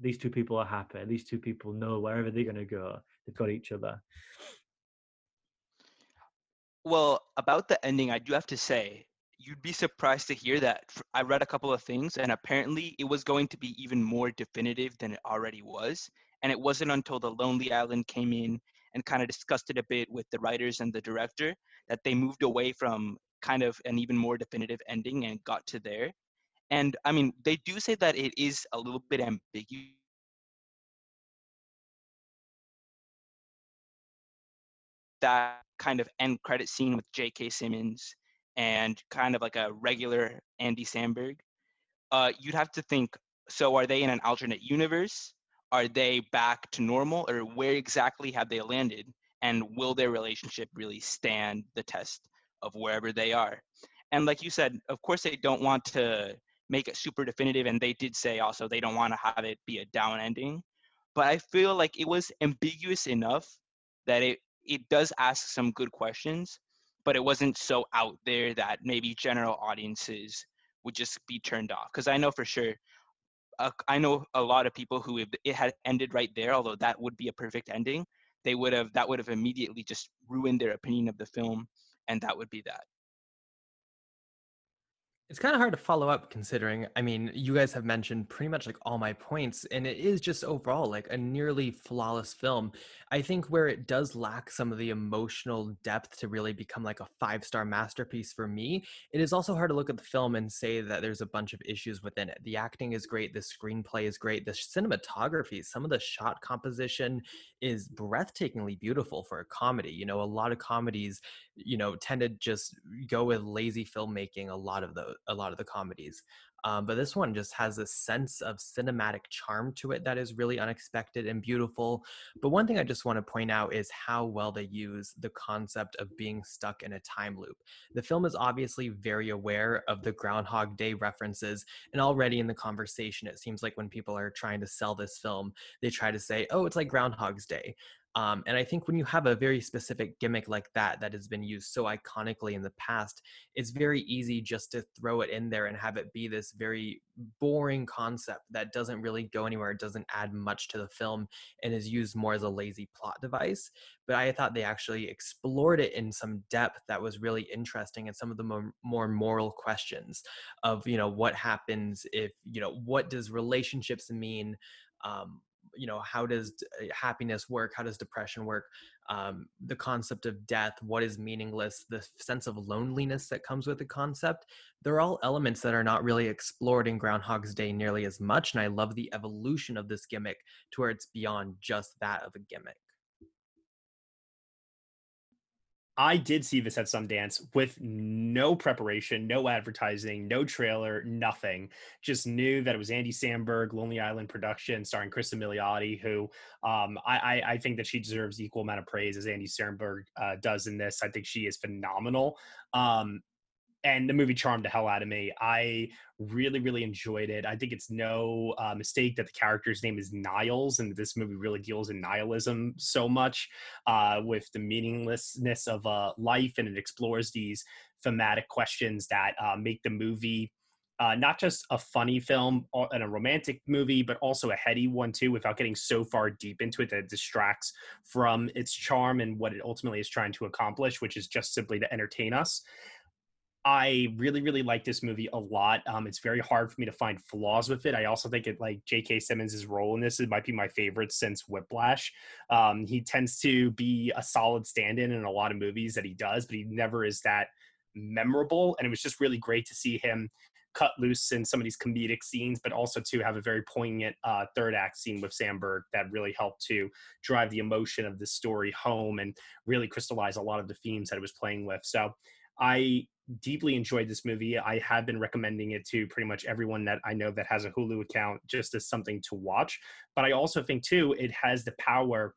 these two people are happy. These two people know wherever they're going to go, they've got each other. Well, about the ending, I do have to say, you'd be surprised to hear that I read a couple of things, and apparently it was going to be even more definitive than it already was. And it wasn't until the Lonely Island came in and kind of discussed it a bit with the writers and the director that they moved away from kind of an even more definitive ending and got to there. And I mean, they do say that it is a little bit ambiguous. That kind of end credit scene with J.K. Simmons and kind of like a regular Andy Samberg, uh, you'd have to think so are they in an alternate universe? Are they back to normal or where exactly have they landed? and will their relationship really stand the test of wherever they are? And like you said of course they don't want to make it super definitive and they did say also they don't want to have it be a down ending. But i feel like it was ambiguous enough that it it does ask some good questions but it wasn't so out there that maybe general audiences would just be turned off. Because i know for sure uh, i know a lot of people who if it had ended right there although that would be a perfect ending they would have that would have immediately just ruined their opinion of the film and that would be that it's kind of hard to follow up considering, I mean, you guys have mentioned pretty much like all my points, and it is just overall like a nearly flawless film. I think where it does lack some of the emotional depth to really become like a five star masterpiece for me, it is also hard to look at the film and say that there's a bunch of issues within it. The acting is great, the screenplay is great, the cinematography, some of the shot composition is breathtakingly beautiful for a comedy. You know, a lot of comedies, you know, tend to just go with lazy filmmaking, a lot of the a lot of the comedies. Um, but this one just has a sense of cinematic charm to it that is really unexpected and beautiful. But one thing I just want to point out is how well they use the concept of being stuck in a time loop. The film is obviously very aware of the Groundhog Day references, and already in the conversation, it seems like when people are trying to sell this film, they try to say, oh, it's like Groundhog's Day. Um, and I think when you have a very specific gimmick like that that has been used so iconically in the past, it's very easy just to throw it in there and have it be this very boring concept that doesn't really go anywhere, it doesn't add much to the film, and is used more as a lazy plot device. But I thought they actually explored it in some depth that was really interesting and some of the more, more moral questions of, you know, what happens if, you know, what does relationships mean? Um, you know how does uh, happiness work how does depression work um, the concept of death, what is meaningless, the sense of loneliness that comes with the concept. They're all elements that are not really explored in Groundhog's Day nearly as much. And I love the evolution of this gimmick to where it's beyond just that of a gimmick. I did see this at Sundance with no preparation, no advertising, no trailer, nothing. Just knew that it was Andy Samberg, Lonely Island production, starring Cristin Milioti, who um, I, I, I, think that she deserves equal amount of praise as Andy Samberg uh, does in this. I think she is phenomenal. Um, and the movie charmed the hell out of me. I really, really enjoyed it. I think it's no uh, mistake that the character's name is Niles, and this movie really deals in nihilism so much uh, with the meaninglessness of uh, life, and it explores these thematic questions that uh, make the movie. Uh, not just a funny film and a romantic movie, but also a heady one too, without getting so far deep into it that it distracts from its charm and what it ultimately is trying to accomplish, which is just simply to entertain us. I really, really like this movie a lot. Um, it's very hard for me to find flaws with it. I also think it like J.K. Simmons' role in this it might be my favorite since Whiplash. Um, he tends to be a solid stand-in in a lot of movies that he does, but he never is that memorable. And it was just really great to see him cut loose in some of these comedic scenes, but also to have a very poignant uh, third act scene with Samberg that really helped to drive the emotion of the story home and really crystallize a lot of the themes that it was playing with. So I deeply enjoyed this movie. I have been recommending it to pretty much everyone that I know that has a Hulu account just as something to watch. But I also think, too, it has the power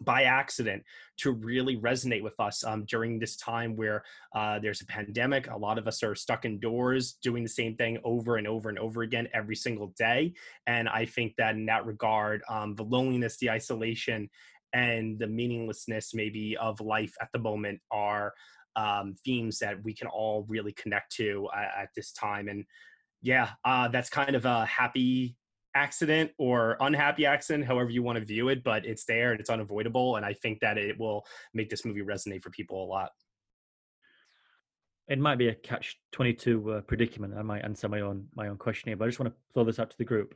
by accident to really resonate with us um, during this time where uh, there's a pandemic. A lot of us are stuck indoors doing the same thing over and over and over again every single day. And I think that in that regard, um, the loneliness, the isolation, and the meaninglessness maybe of life at the moment are um, themes that we can all really connect to uh, at this time. And yeah, uh, that's kind of a happy accident or unhappy accident, however you want to view it, but it's there and it's unavoidable. And I think that it will make this movie resonate for people a lot. It might be a catch twenty two uh, predicament. I might answer my own my own question here, but I just want to throw this out to the group,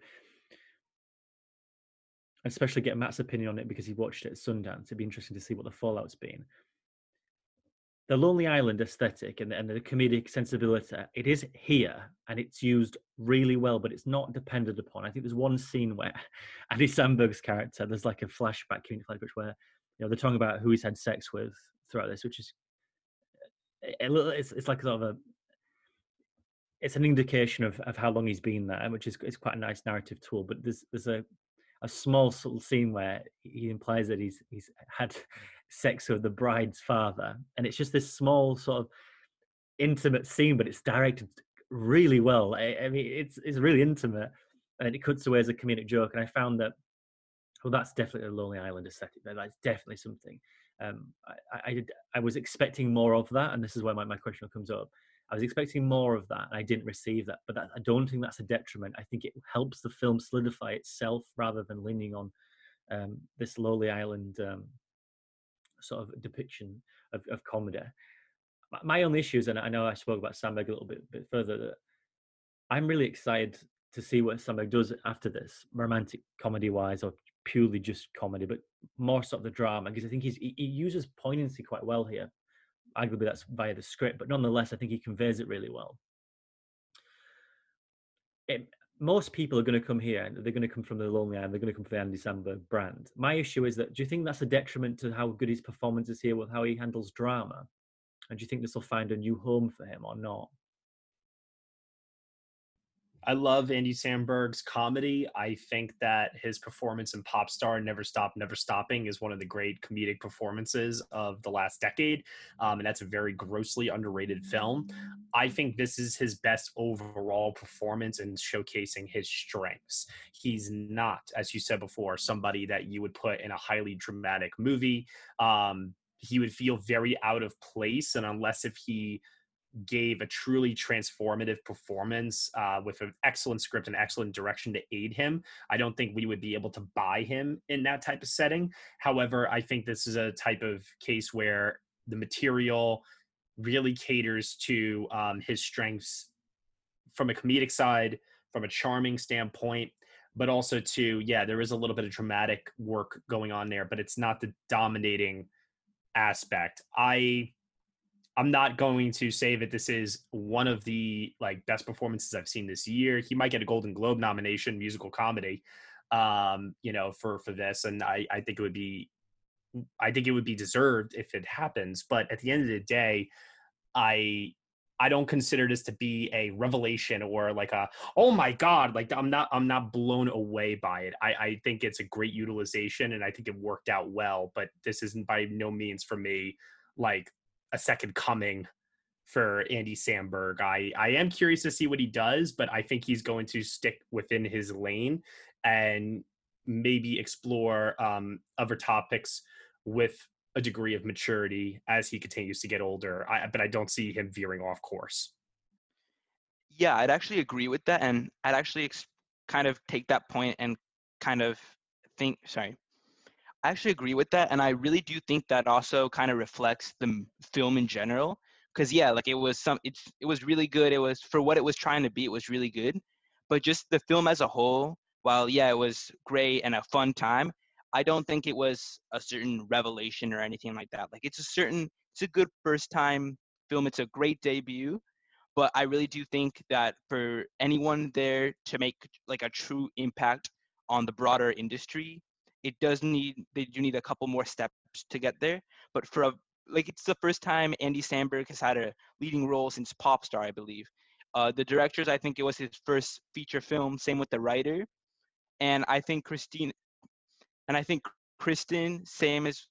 especially get Matt's opinion on it because he watched it at Sundance. It'd be interesting to see what the fallout's been the Lonely Island aesthetic and, and the comedic sensibility, it is here and it's used really well, but it's not depended upon. I think there's one scene where (laughs) Andy Samberg's character, there's like a flashback, community flashback, where you know they're talking about who he's had sex with throughout this, which is eh, a little, it's, it's like sort of a, it's an indication of, of how long he's been there, which is it's quite a nice narrative tool. But there's there's a a small little scene where he implies that he's he's had sex with the bride's father, and it's just this small sort of intimate scene, but it's directed really well. I, I mean, it's it's really intimate, and it cuts away as a comedic joke. And I found that, well, that's definitely a Lonely Island aesthetic. That's definitely something. Um, I, I, I was expecting more of that, and this is where my, my question comes up. I was expecting more of that, and I didn't receive that. But that, I don't think that's a detriment. I think it helps the film solidify itself rather than leaning on um, this Lonely island um, sort of depiction of, of comedy. My only issues, and I know I spoke about Samberg a little bit, bit further, that I'm really excited to see what Samberg does after this, romantic comedy wise, or purely just comedy, but more sort of the drama, because I think he's, he, he uses poignancy quite well here. Arguably, that's via the script, but nonetheless, I think he conveys it really well. It, most people are going to come here they're going to come from the Lonely Island, they're going to come from the Andy Samberg brand. My issue is that do you think that's a detriment to how good his performance is here with how he handles drama? And do you think this will find a new home for him or not? I love Andy Samberg's comedy. I think that his performance in Popstar Never Stop, Never Stopping is one of the great comedic performances of the last decade. Um, and that's a very grossly underrated film. I think this is his best overall performance in showcasing his strengths. He's not, as you said before, somebody that you would put in a highly dramatic movie. Um, he would feel very out of place. And unless if he gave a truly transformative performance uh, with an excellent script and excellent direction to aid him. I don't think we would be able to buy him in that type of setting. However, I think this is a type of case where the material really caters to um, his strengths from a comedic side, from a charming standpoint, but also to, yeah, there is a little bit of dramatic work going on there, but it's not the dominating aspect. I I'm not going to say that this is one of the like best performances I've seen this year. He might get a Golden Globe nomination, musical comedy, um, you know, for for this, and I I think it would be, I think it would be deserved if it happens. But at the end of the day, I I don't consider this to be a revelation or like a oh my god like I'm not I'm not blown away by it. I I think it's a great utilization and I think it worked out well. But this isn't by no means for me like a second coming for Andy Samberg. I I am curious to see what he does, but I think he's going to stick within his lane and maybe explore um, other topics with a degree of maturity as he continues to get older. I, but I don't see him veering off course. Yeah, I'd actually agree with that, and I'd actually ex- kind of take that point and kind of think. Sorry, I actually agree with that, and I really do think that also kind of reflects the film in general. Because yeah, like it was some, it's it was really good. It was for what it was trying to be. It was really good, but just the film as a whole, while yeah, it was great and a fun time. I don't think it was a certain revelation or anything like that. Like it's a certain, it's a good first time film. It's a great debut, but I really do think that for anyone there to make like a true impact on the broader industry, it does need they do need a couple more steps to get there. But for a like it's the first time Andy Samberg has had a leading role since Popstar, I believe. Uh, the directors, I think it was his first feature film. Same with the writer, and I think Christine, and I think Cristin, same as,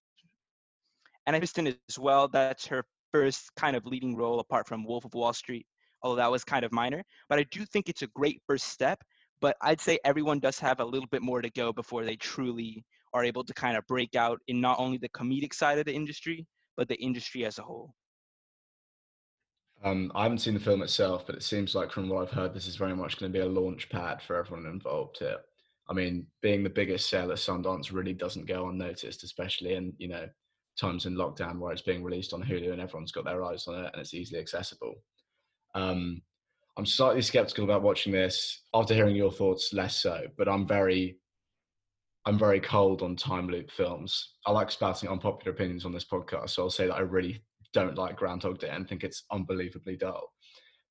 and I think Cristin as well. That's her first kind of leading role apart from Wolf of Wall Street, although that was kind of minor. But I do think it's a great first step. But I'd say everyone does have a little bit more to go before they truly are able to kind of break out in not only the comedic side of the industry, but the industry as a whole. Um, I haven't seen the film itself, but it seems like from what I've heard, this is very much going to be a launch pad for everyone involved here. I mean, being the biggest at Sundance really doesn't go unnoticed, especially in you know times in lockdown where it's being released on Hulu and everyone's got their eyes on it and it's easily accessible. Um, I'm slightly skeptical about watching this after hearing your thoughts. Less so, but I'm very, I'm very cold on time loop films. I like spouting unpopular opinions on this podcast, so I'll say that I really don't like Groundhog Day and think it's unbelievably dull.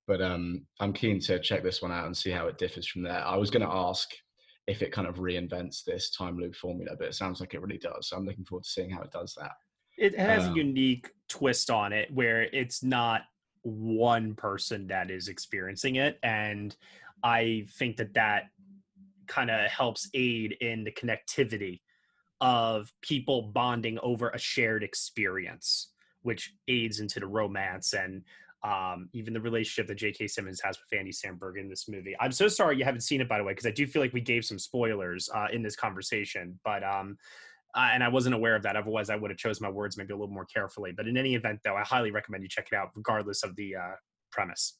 But um, I'm keen to check this one out and see how it differs from there. I was going to ask if it kind of reinvents this time loop formula, but it sounds like it really does. So I'm looking forward to seeing how it does that. It has Um, a unique twist on it where it's not one person that is experiencing it. And I think that that kind of helps aid in the connectivity of people bonding over a shared experience, which aids into the romance and um, even the relationship that J.K. Simmons has with Andy Samberg in this movie. I'm so sorry you haven't seen it, by the way, because I do feel like we gave some spoilers uh, in this conversation. But um, uh, and I wasn't aware of that. Otherwise, I would have chose my words maybe a little more carefully. But in any event, though, I highly recommend you check it out, regardless of the uh, premise.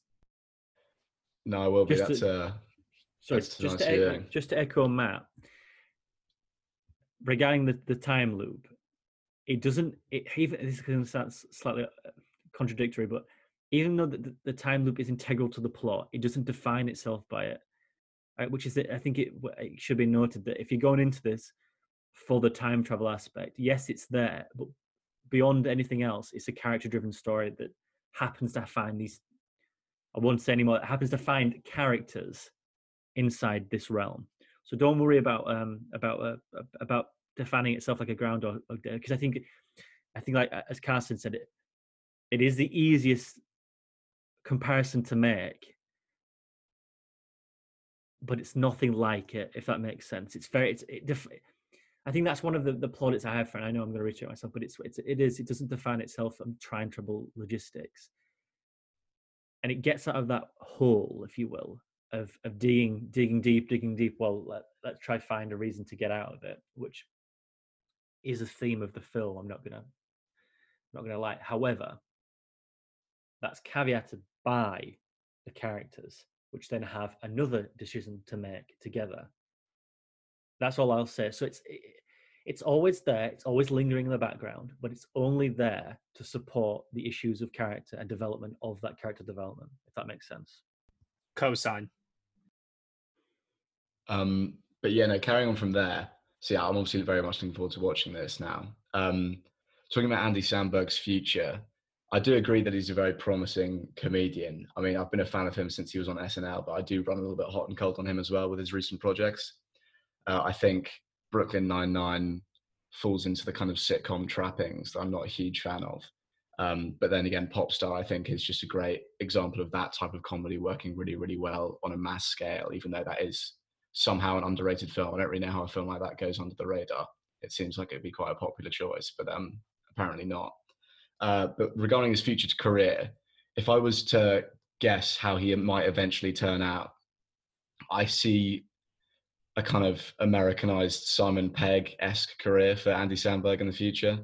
No, I will be. Just That's to- uh, Sorry, that's just nice to, echo, just to echo Matt regarding the, the time loop, it doesn't. It even this is going to sound slightly uh, contradictory, but even though the, the- the time loop is integral to the plot, it doesn't define itself by it. Right? Which is, that I think it, it should be noted that if you're going into this for the time travel aspect, yes, it's there, but beyond anything else, it's a character-driven story that happens to find these. I won't say anymore. It happens to find characters inside this realm. So don't worry about um about uh, about defining itself like a groundhog day because I think I think like as Carson said it it is the easiest comparison to make but it's nothing like it if that makes sense it's very it's it I think that's one of the, the plaudits I have for it. I know I'm going to reach reiterate myself, but it's, it's it is it doesn't define itself on trying trouble logistics, and it gets out of that hole, if you will, of of digging digging deep, digging deep. Well, let, let's try find a reason to get out of it, which is a theme of the film. I'm not gonna I'm not gonna lie. However, that's caveated by the characters, which then have another decision to make together. That's all I'll say. So it's i- it's always there. It's always lingering in the background, but it's only there to support the issues of character and development of that character development. If that makes sense. Cosign. Um, but yeah, no, carrying on from there. So yeah, I'm obviously very much looking forward to watching this now. Um, talking about Andy Samberg's future, I do agree that he's a very promising comedian. I mean, I've been a fan of him since he was on SNL, but I do run a little bit hot and cold on him as well with his recent projects. Uh, I think Brooklyn Nine Nine falls into the kind of sitcom trappings that I'm not a huge fan of. Um, but then again, Popstar, I think, is just a great example of that type of comedy working really, really well on a mass scale, even though that is somehow an underrated film. I don't really know how a film like that goes under the radar. It seems like it'd be quite a popular choice, but um, apparently not. Uh, but regarding his future career, if I was to guess how he might eventually turn out, I see a kind of Americanized Simon Pegg esque career for Andy Samberg in the future.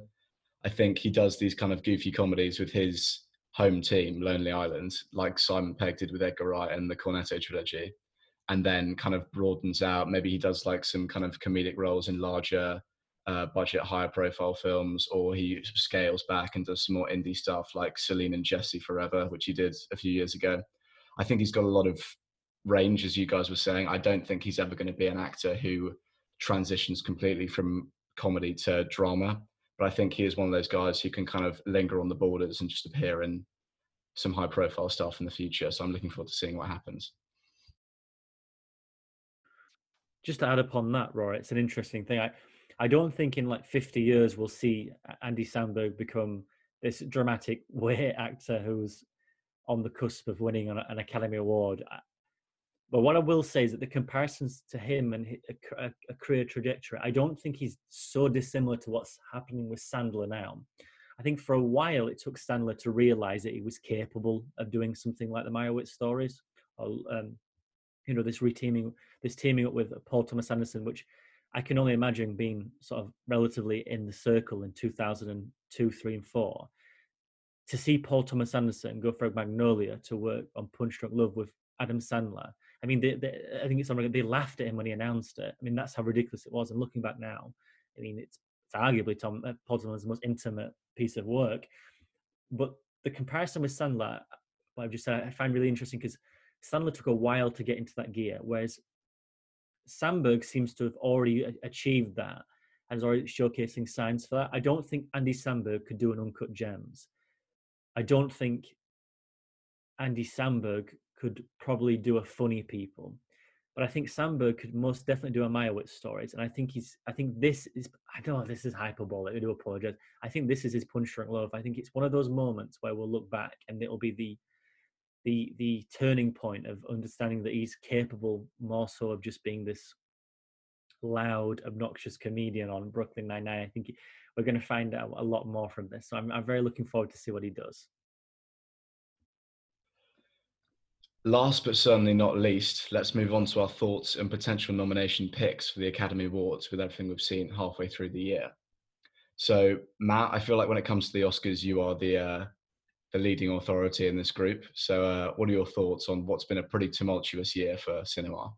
I think he does these kind of goofy comedies with his home team, Lonely Island, like Simon Pegg did with Edgar Wright and the Cornetto trilogy, and then kind of broadens out. Maybe he does like some kind of comedic roles in larger uh, budget, higher profile films, or he scales back and does some more indie stuff like Celeste and Jesse Forever, which he did a few years ago. I think he's got a lot of range, as you guys were saying. I don't think he's ever going to be an actor who transitions completely from comedy to drama. But I think he is one of those guys who can kind of linger on the borders and just appear in some high profile stuff in the future. So I'm looking forward to seeing what happens. Just to add upon that, Rory, it's an interesting thing. I, I don't think in like 50 years we'll see Andy Samberg become this dramatic (laughs) way actor who's on the cusp of winning an Academy Award. But what I will say is that the comparisons to him and a, career trajectory, I don't think he's so dissimilar to what's happening with Sandler now. I think for a while it took Sandler to realize that he was capable of doing something like the Meyerowitz stories, or um, you know, this reteaming, this teaming up with Paul Thomas Anderson, which I can only imagine being sort of relatively in the circle in 2002, three, and four. To see Paul Thomas Anderson go for Magnolia to work on Punch Drunk Love with Adam Sandler I mean, they, they, I think it's something they laughed at him when he announced it. I mean, that's how ridiculous it was. And looking back now, I mean, it's, it's arguably Tom uh, Thomas' most intimate piece of work. But the comparison with Sandler, I've just said, I find really interesting because Sandler took a while to get into that gear, whereas Samberg seems to have already achieved that and is already showcasing signs for that. I don't think Andy Samberg could do an uncut gems. I don't think Andy Samberg could probably do a funny people. But I think Samberg could most definitely do a Meyerowitz stories. And I think he's I think this is I don't know if this is hyperbolic, I do apologize. I think this is his punch drunk love. I think it's one of those moments where we'll look back and it'll be the the the turning point of understanding that he's capable more so of just being this loud, obnoxious comedian on Brooklyn Nine Nine. I think we're going to find out a lot more from this. So I'm, I'm very looking forward to see what he does. Last but certainly not least, let's move on to our thoughts and potential nomination picks for the Academy Awards with everything we've seen halfway through the year. So, Matt, I feel like when it comes to the Oscars, you are the uh, the leading authority in this group. So, uh, what are your thoughts on what's been a pretty tumultuous year for cinema?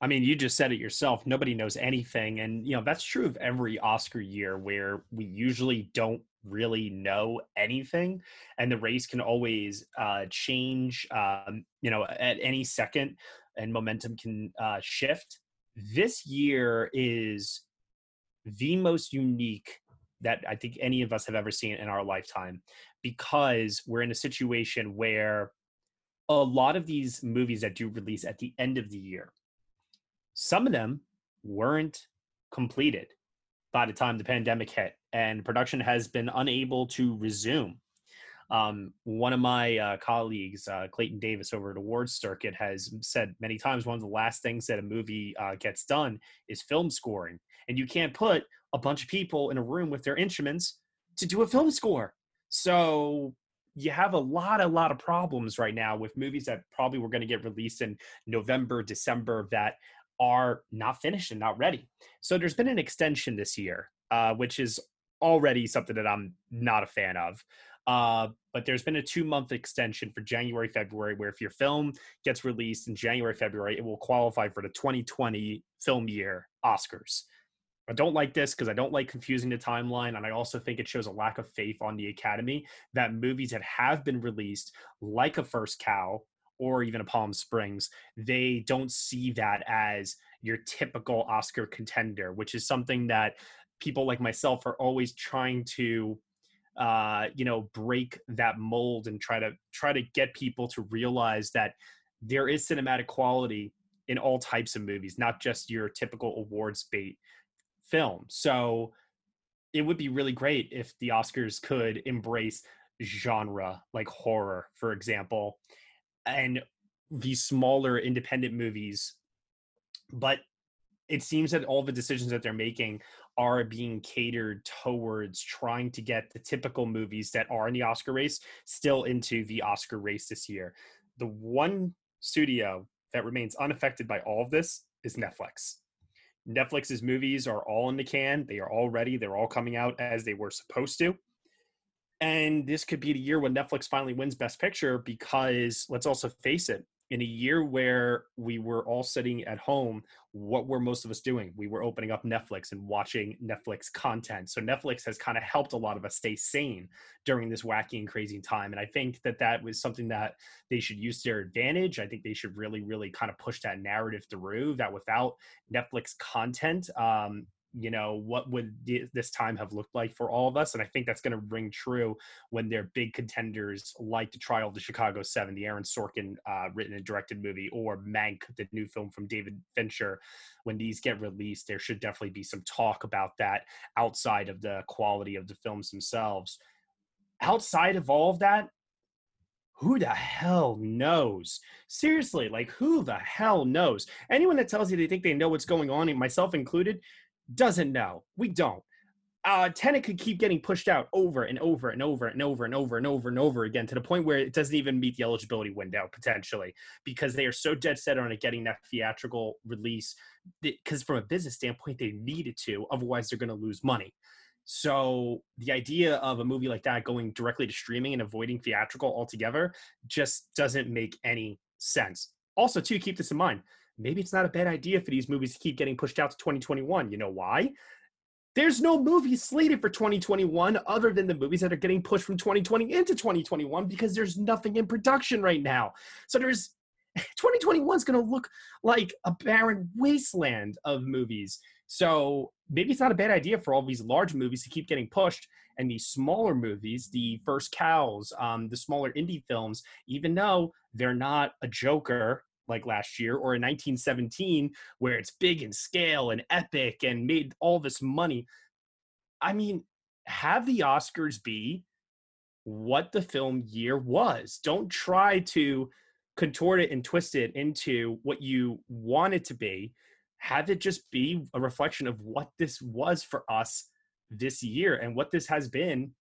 I mean, you just said it yourself. Nobody knows anything. And, you know, that's true of every Oscar year where we usually don't really know anything. And the race can always uh, change, um, you know, at any second and momentum can uh, shift. This year is the most unique that I think any of us have ever seen in our lifetime because we're in a situation where a lot of these movies that do release at the end of the year some of them weren't completed by the time the pandemic hit, and production has been unable to resume. Um, one of my uh, colleagues, uh, Clayton Davis, over at Awards Circuit, has said many times one of the last things that a movie uh, gets done is film scoring, and you can't put a bunch of people in a room with their instruments to do a film score. So you have a lot, a lot of problems right now with movies that probably were going to get released in November, December that are not finished and not ready. So there's been an extension this year, uh, which is already something that I'm not a fan of. Uh, but there's been a two month extension for January, February, where if your film gets released in January, February, it will qualify for the 2020 film year Oscars. I don't like this because I don't like confusing the timeline. And I also think it shows a lack of faith on the Academy that movies that have been released, like A First Cow, or even a Palm Springs, they don't see that as your typical Oscar contender, which is something that people like myself are always trying to uh, you know break that mold and try to try to get people to realize that there is cinematic quality in all types of movies, not just your typical awards bait film. So it would be really great if the Oscars could embrace genre like horror, for example, and these smaller independent movies. But it seems that all the decisions that they're making are being catered towards trying to get the typical movies that are in the Oscar race still into the Oscar race this year. The one studio that remains unaffected by all of this is Netflix. Netflix's movies are all in the can. They are all ready. They're all coming out as they were supposed to. And this could be the year when Netflix finally wins Best Picture because let's also face it, in a year where we were all sitting at home, what were most of us doing? We were opening up Netflix and watching Netflix content. So Netflix has kind of helped a lot of us stay sane during this wacky and crazy time. And I think that that was something that they should use to their advantage. I think they should really, really kind of push that narrative through that without Netflix content, um, you know what would this time have looked like for all of us and i think that's going to ring true when they're big contenders like the trial of the chicago seven the aaron sorkin uh, written and directed movie or mank the new film from david fincher when these get released there should definitely be some talk about that outside of the quality of the films themselves outside of all of that who the hell knows? Seriously, like who the hell knows? Anyone that tells you they think they know what's going on, myself included, doesn't know. We don't. Uh, Tenet could keep getting pushed out over and over and over and over and over and over and over again to the point where it doesn't even meet the eligibility window potentially because they are so dead set on it getting that theatrical release. Because from a business standpoint, they need it to, otherwise they're going to lose money. So the idea of a movie like that going directly to streaming and avoiding theatrical altogether just doesn't make any sense. Also, too, keep this in mind maybe it's not a bad idea for these movies to keep getting pushed out to 2021. You know why? There's no movies slated for 2021 other than the movies that are getting pushed from 2020 into 2021 because there's nothing in production right now. So there's (laughs) 2021 is going to look like a barren wasteland of movies. So maybe it's not a bad idea for all these large movies to keep getting pushed and these smaller movies, the first cows, um, the smaller indie films, even though they're not a Joker like last year or in 1917 where it's big in scale and epic and made all this money. I mean have the oscars be what the film year was. Don't try to contort it and twist it into what you want it to be. Have it just be a reflection of what this was for us this year. And what this has been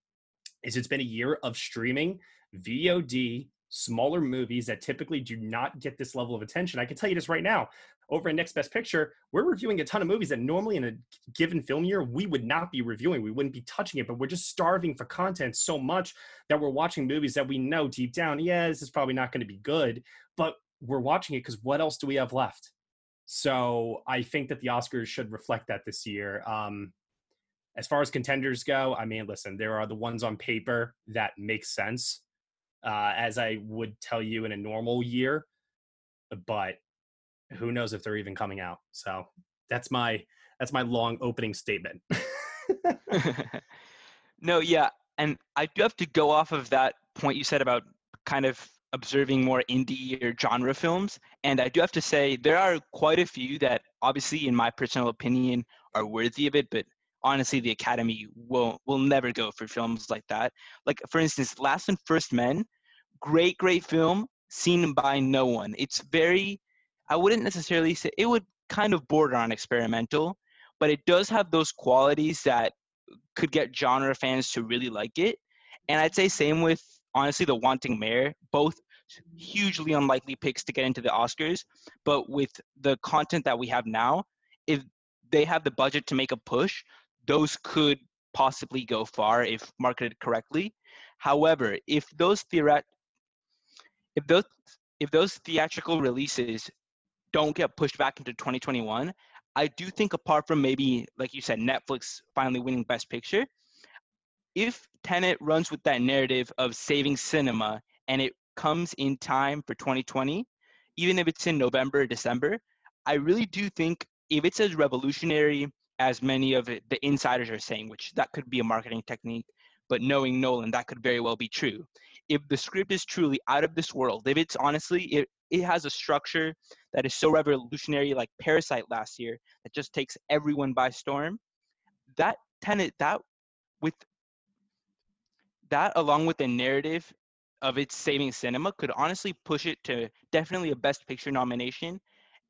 is it's been a year of streaming vod smaller movies that typically do not get this level of attention. I can tell you this right now. Over in Next Best Picture, we're reviewing a ton of movies that normally in a given film year we would not be reviewing. We wouldn't be touching it, but we're just starving for content so much that we're watching movies that we know deep down, yeah, this is probably not going to be good, but we're watching it because what else do we have left? So I think that the Oscars should reflect that this year. Um, as far as contenders go, I mean, listen, there are the ones on paper that make sense uh, as I would tell you in a normal year. But who knows if they're even coming out? So that's my that's my long opening statement. (laughs) no, yeah, and I do have to go off of that point you said about kind of observing more indie or genre films, and I do have to say there are quite a few that, obviously, in my personal opinion, are worthy of it, but honestly the academy won't will never go for films like that. Like for instance last and first men great great film seen by no one. It's very i wouldn't necessarily say it would kind of border on experimental but it does have those qualities that could get genre fans to really like it. And i'd say same with honestly the Wanting Mare both hugely unlikely picks to get into the oscars but with the content that we have now if they have the budget to make a push those could possibly go far if marketed correctly. However, if those theoret- if those if those theatrical releases don't get pushed back into 2021, I do think apart from maybe like you said Netflix finally winning best picture, if Tenet runs with that narrative of saving cinema and it comes in time for 2020, even if it's in November or December, I really do think if it's as revolutionary as many of it, the insiders are saying, which that could be a marketing technique, but knowing Nolan, that could very well be true. If the script is truly out of this world, if it's honestly, it, it has a structure that is so revolutionary, like Parasite last year, that just takes everyone by storm, that tenet, that with that along with the narrative of its saving cinema could honestly push it to definitely a best picture nomination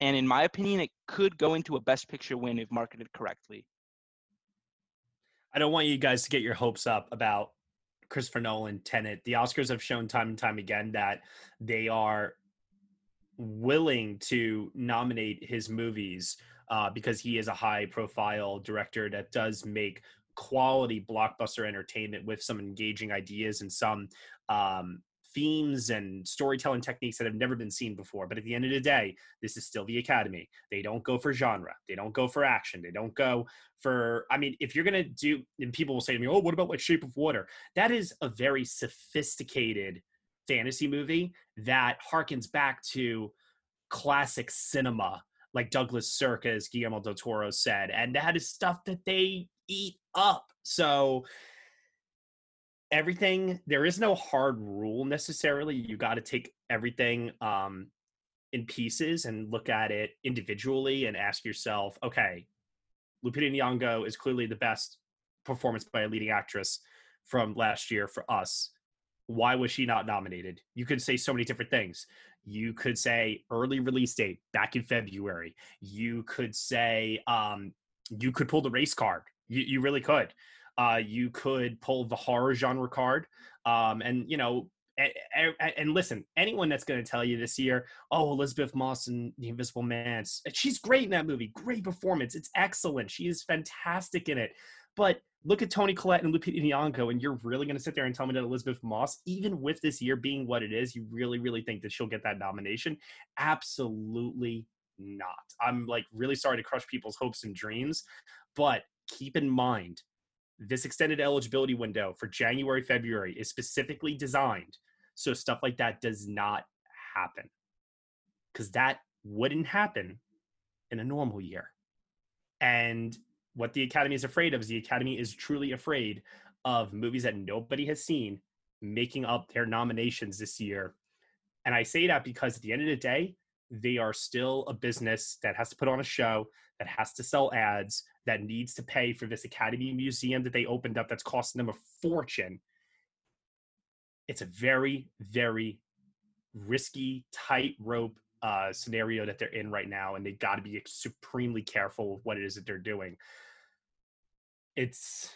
and in my opinion it could go into a best picture win if marketed correctly I don't want you guys to get your hopes up about Christopher Nolan, Tenet. The Oscars have shown time and time again that they are willing to nominate his movies uh, because he is a high profile director that does make quality blockbuster entertainment with some engaging ideas and some um, themes and storytelling techniques that have never been seen before. But at the end of the day, this is still the Academy. They don't go for genre. They don't go for action. They don't go for, I mean, if you're going to do, and people will say to me, oh, what about like Shape of Water? That is a very sophisticated fantasy movie that harkens back to classic cinema like Douglas Sirkis, Guillermo del Toro said, and that is stuff that they eat up. So everything there is no hard rule necessarily. You got to take everything um in pieces and look at it individually and ask yourself, okay, Lupita Nyong'o is clearly the best performance by a leading actress from last year for us. Why was she not nominated? You could say so many different things. You could say early release date back in February. You could say um, you could pull the race card. You, you really could. Uh, you could pull the horror genre card. Um, and, you know, and, listen, anyone that's going to tell you this year, oh, Elisabeth Moss and The Invisible Man, she's great in that movie. Great performance. It's excellent. She is fantastic in it. But look at Toni Collette and Lupita Nyong'o, and you're really going to sit there and tell me that Elisabeth Moss, even with this year being what it is, you really, really think that she'll get that nomination? Absolutely not. I'm like really sorry to crush people's hopes and dreams, but keep in mind this extended eligibility window for January, February is specifically designed so stuff like that does not happen because that wouldn't happen in a normal year. And what the Academy is afraid of is the Academy is truly afraid of movies that nobody has seen making up their nominations this year. And I say that because at the end of the day, they are still a business that has to put on a show, that has to sell ads, that needs to pay for this Academy Museum that they opened up that's costing them a fortune. It's a very, very risky tightrope uh, scenario that they're in right now, and they got to be supremely careful with what it is that they're doing. It's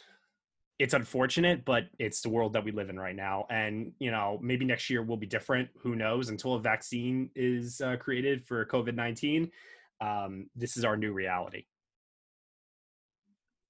it's unfortunate, but it's the world that we live in right now. And you know, maybe next year will be different. Who knows? Until a vaccine is uh, created for COVID nineteen, um, this is our new reality.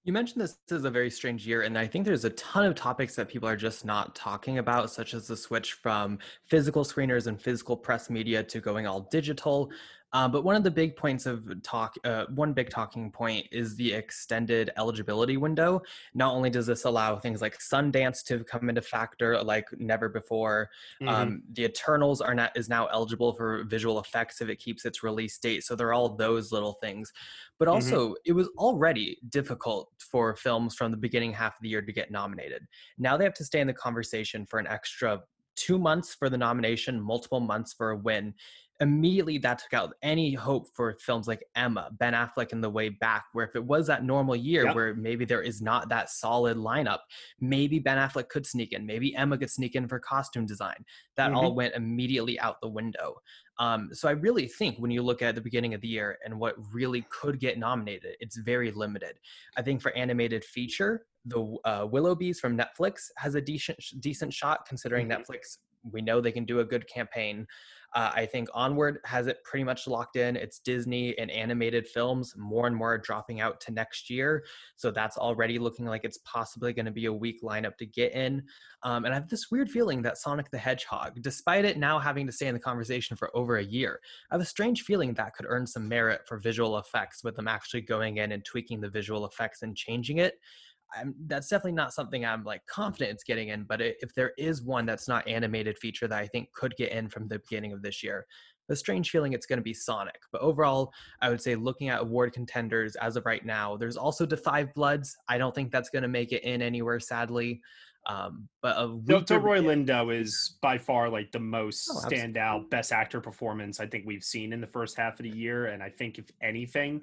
You mentioned this is a very strange year, and I think there's a ton of topics that people are just not talking about, such as the switch from physical screeners and physical press media to going all digital. Uh, but one of the big points of talk, uh, one big talking point is the extended eligibility window. Not only does this allow things like Sundance to come into factor like never before, mm-hmm. um, the Eternals are not is now eligible for visual effects if it keeps its release date. So there are all those little things. But also, mm-hmm. it was already difficult for films from the beginning half of the year to get nominated. Now they have to stay in the conversation for an extra two months for the nomination, multiple months for a win immediately that took out any hope for films like Emma, Ben Affleck in The Way Back, where if it was that normal year yep. where maybe there is not that solid lineup, maybe Ben Affleck could sneak in, maybe Emma could sneak in for costume design. That mm-hmm. all went immediately out the window. Um, so I really think when you look at the beginning of the year and what really could get nominated, it's very limited. I think for animated feature, the uh, Willoughbys from Netflix has a decent decent shot considering mm-hmm. Netflix. We know they can do a good campaign. Uh, I think Onward has it pretty much locked in. It's Disney and animated films. More and more dropping out to next year. So that's already looking like it's possibly going to be a weak lineup to get in. Um, and I have this weird feeling that Sonic the Hedgehog, despite it now having to stay in the conversation for over a year, I have a strange feeling that could earn some merit for visual effects with them actually going in and tweaking the visual effects and changing it. I'm, that's definitely not something I'm like confident it's getting in. But if there is one that's not animated feature that I think could get in from the beginning of this year, a strange feeling it's going to be Sonic. But overall, I would say looking at award contenders as of right now, there's also Five Bloods. I don't think that's going to make it in anywhere, sadly. Um, but a weaker- Delroy Lindo is by far like the most Oh, standout best actor performance I think we've seen in the first half of the year. And I think if anything,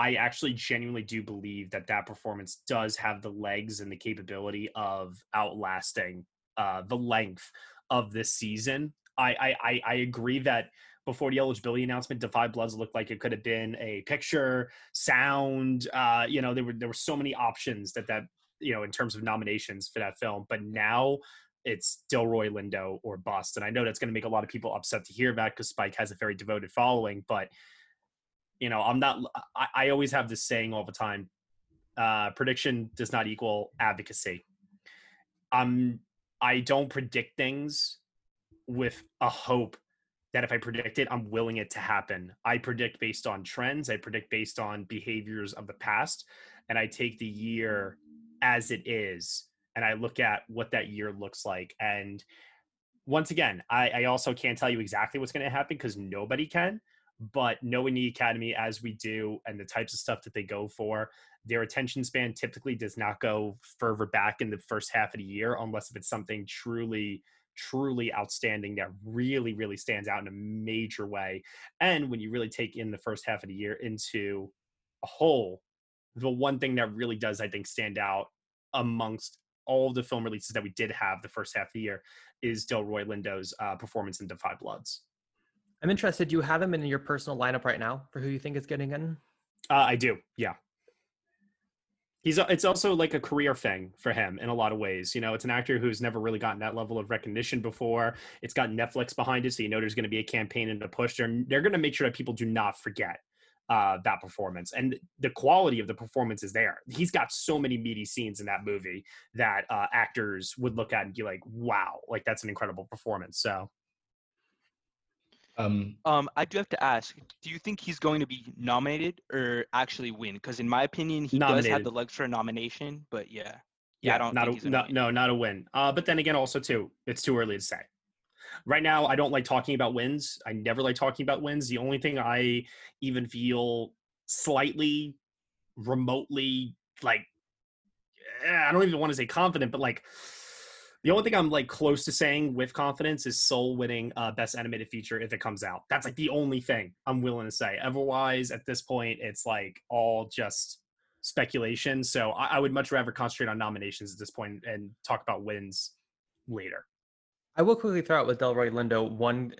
I actually genuinely do believe that that performance does have the legs and the capability of outlasting uh, the length of this season. I, I I agree that before the eligibility announcement, Da 5 Bloods looked like it could have been a picture, sound. Uh, you know, there were there were so many options that that you know in terms of nominations for that film. But now it's Delroy Lindo or bust, and I know that's going to make a lot of people upset to hear that because Spike has a very devoted following. But you know, I'm not. I, I always have this saying all the time: uh, prediction does not equal advocacy. I'm. I don't predict things with a hope that if I predict it, I'm willing it to happen. I predict based on trends. I predict based on behaviors of the past, and I take the year as it is, and I look at what that year looks like. And once again, I, I also can't tell you exactly what's going to happen because nobody can. But knowing the academy as we do, and the types of stuff that they go for, their attention span typically does not go further back in the first half of the year unless if it's something truly truly outstanding that really really stands out in a major way. And when you really take in the first half of the year into a whole the one thing that really does i think stand out amongst all the film releases that we did have the first half of the year is delroy lindo's uh, performance in Da 5 Bloods I'm interested. Do you have him in your personal lineup right now for who you think is getting in? Uh, I do. Yeah. He's it's also like a career thing for him in a lot of ways. You know, it's an actor who's never really gotten that level of recognition before. It's got Netflix behind it, so you know there's going to be a campaign and a push. They're they're going to make sure that people do not forget uh, that performance, and the quality of the performance is there. He's got so many meaty scenes in that movie that uh, actors would look at and be like, "Wow, like that's an incredible performance." So Um, Um, I do have to ask: Do you think he's going to be nominated or actually win? Because in my opinion, he does have the legs for a nomination. But yeah, yeah, I don't not think a, no, no, not a win. Uh, but then again, also too, it's too early to say. Right now, I don't like talking about wins. I never like talking about wins. The only thing I even feel slightly, remotely like, eh, I don't even want to say confident, but like, the only thing I'm like close to saying with confidence is Soul winning uh, Best Animated Feature if it comes out. That's like the only thing I'm willing to say. Otherwise, at this point, it's like all just speculation. So I, I would much rather concentrate on nominations at this point and talk about wins later. I will quickly throw out with Delroy Lindo one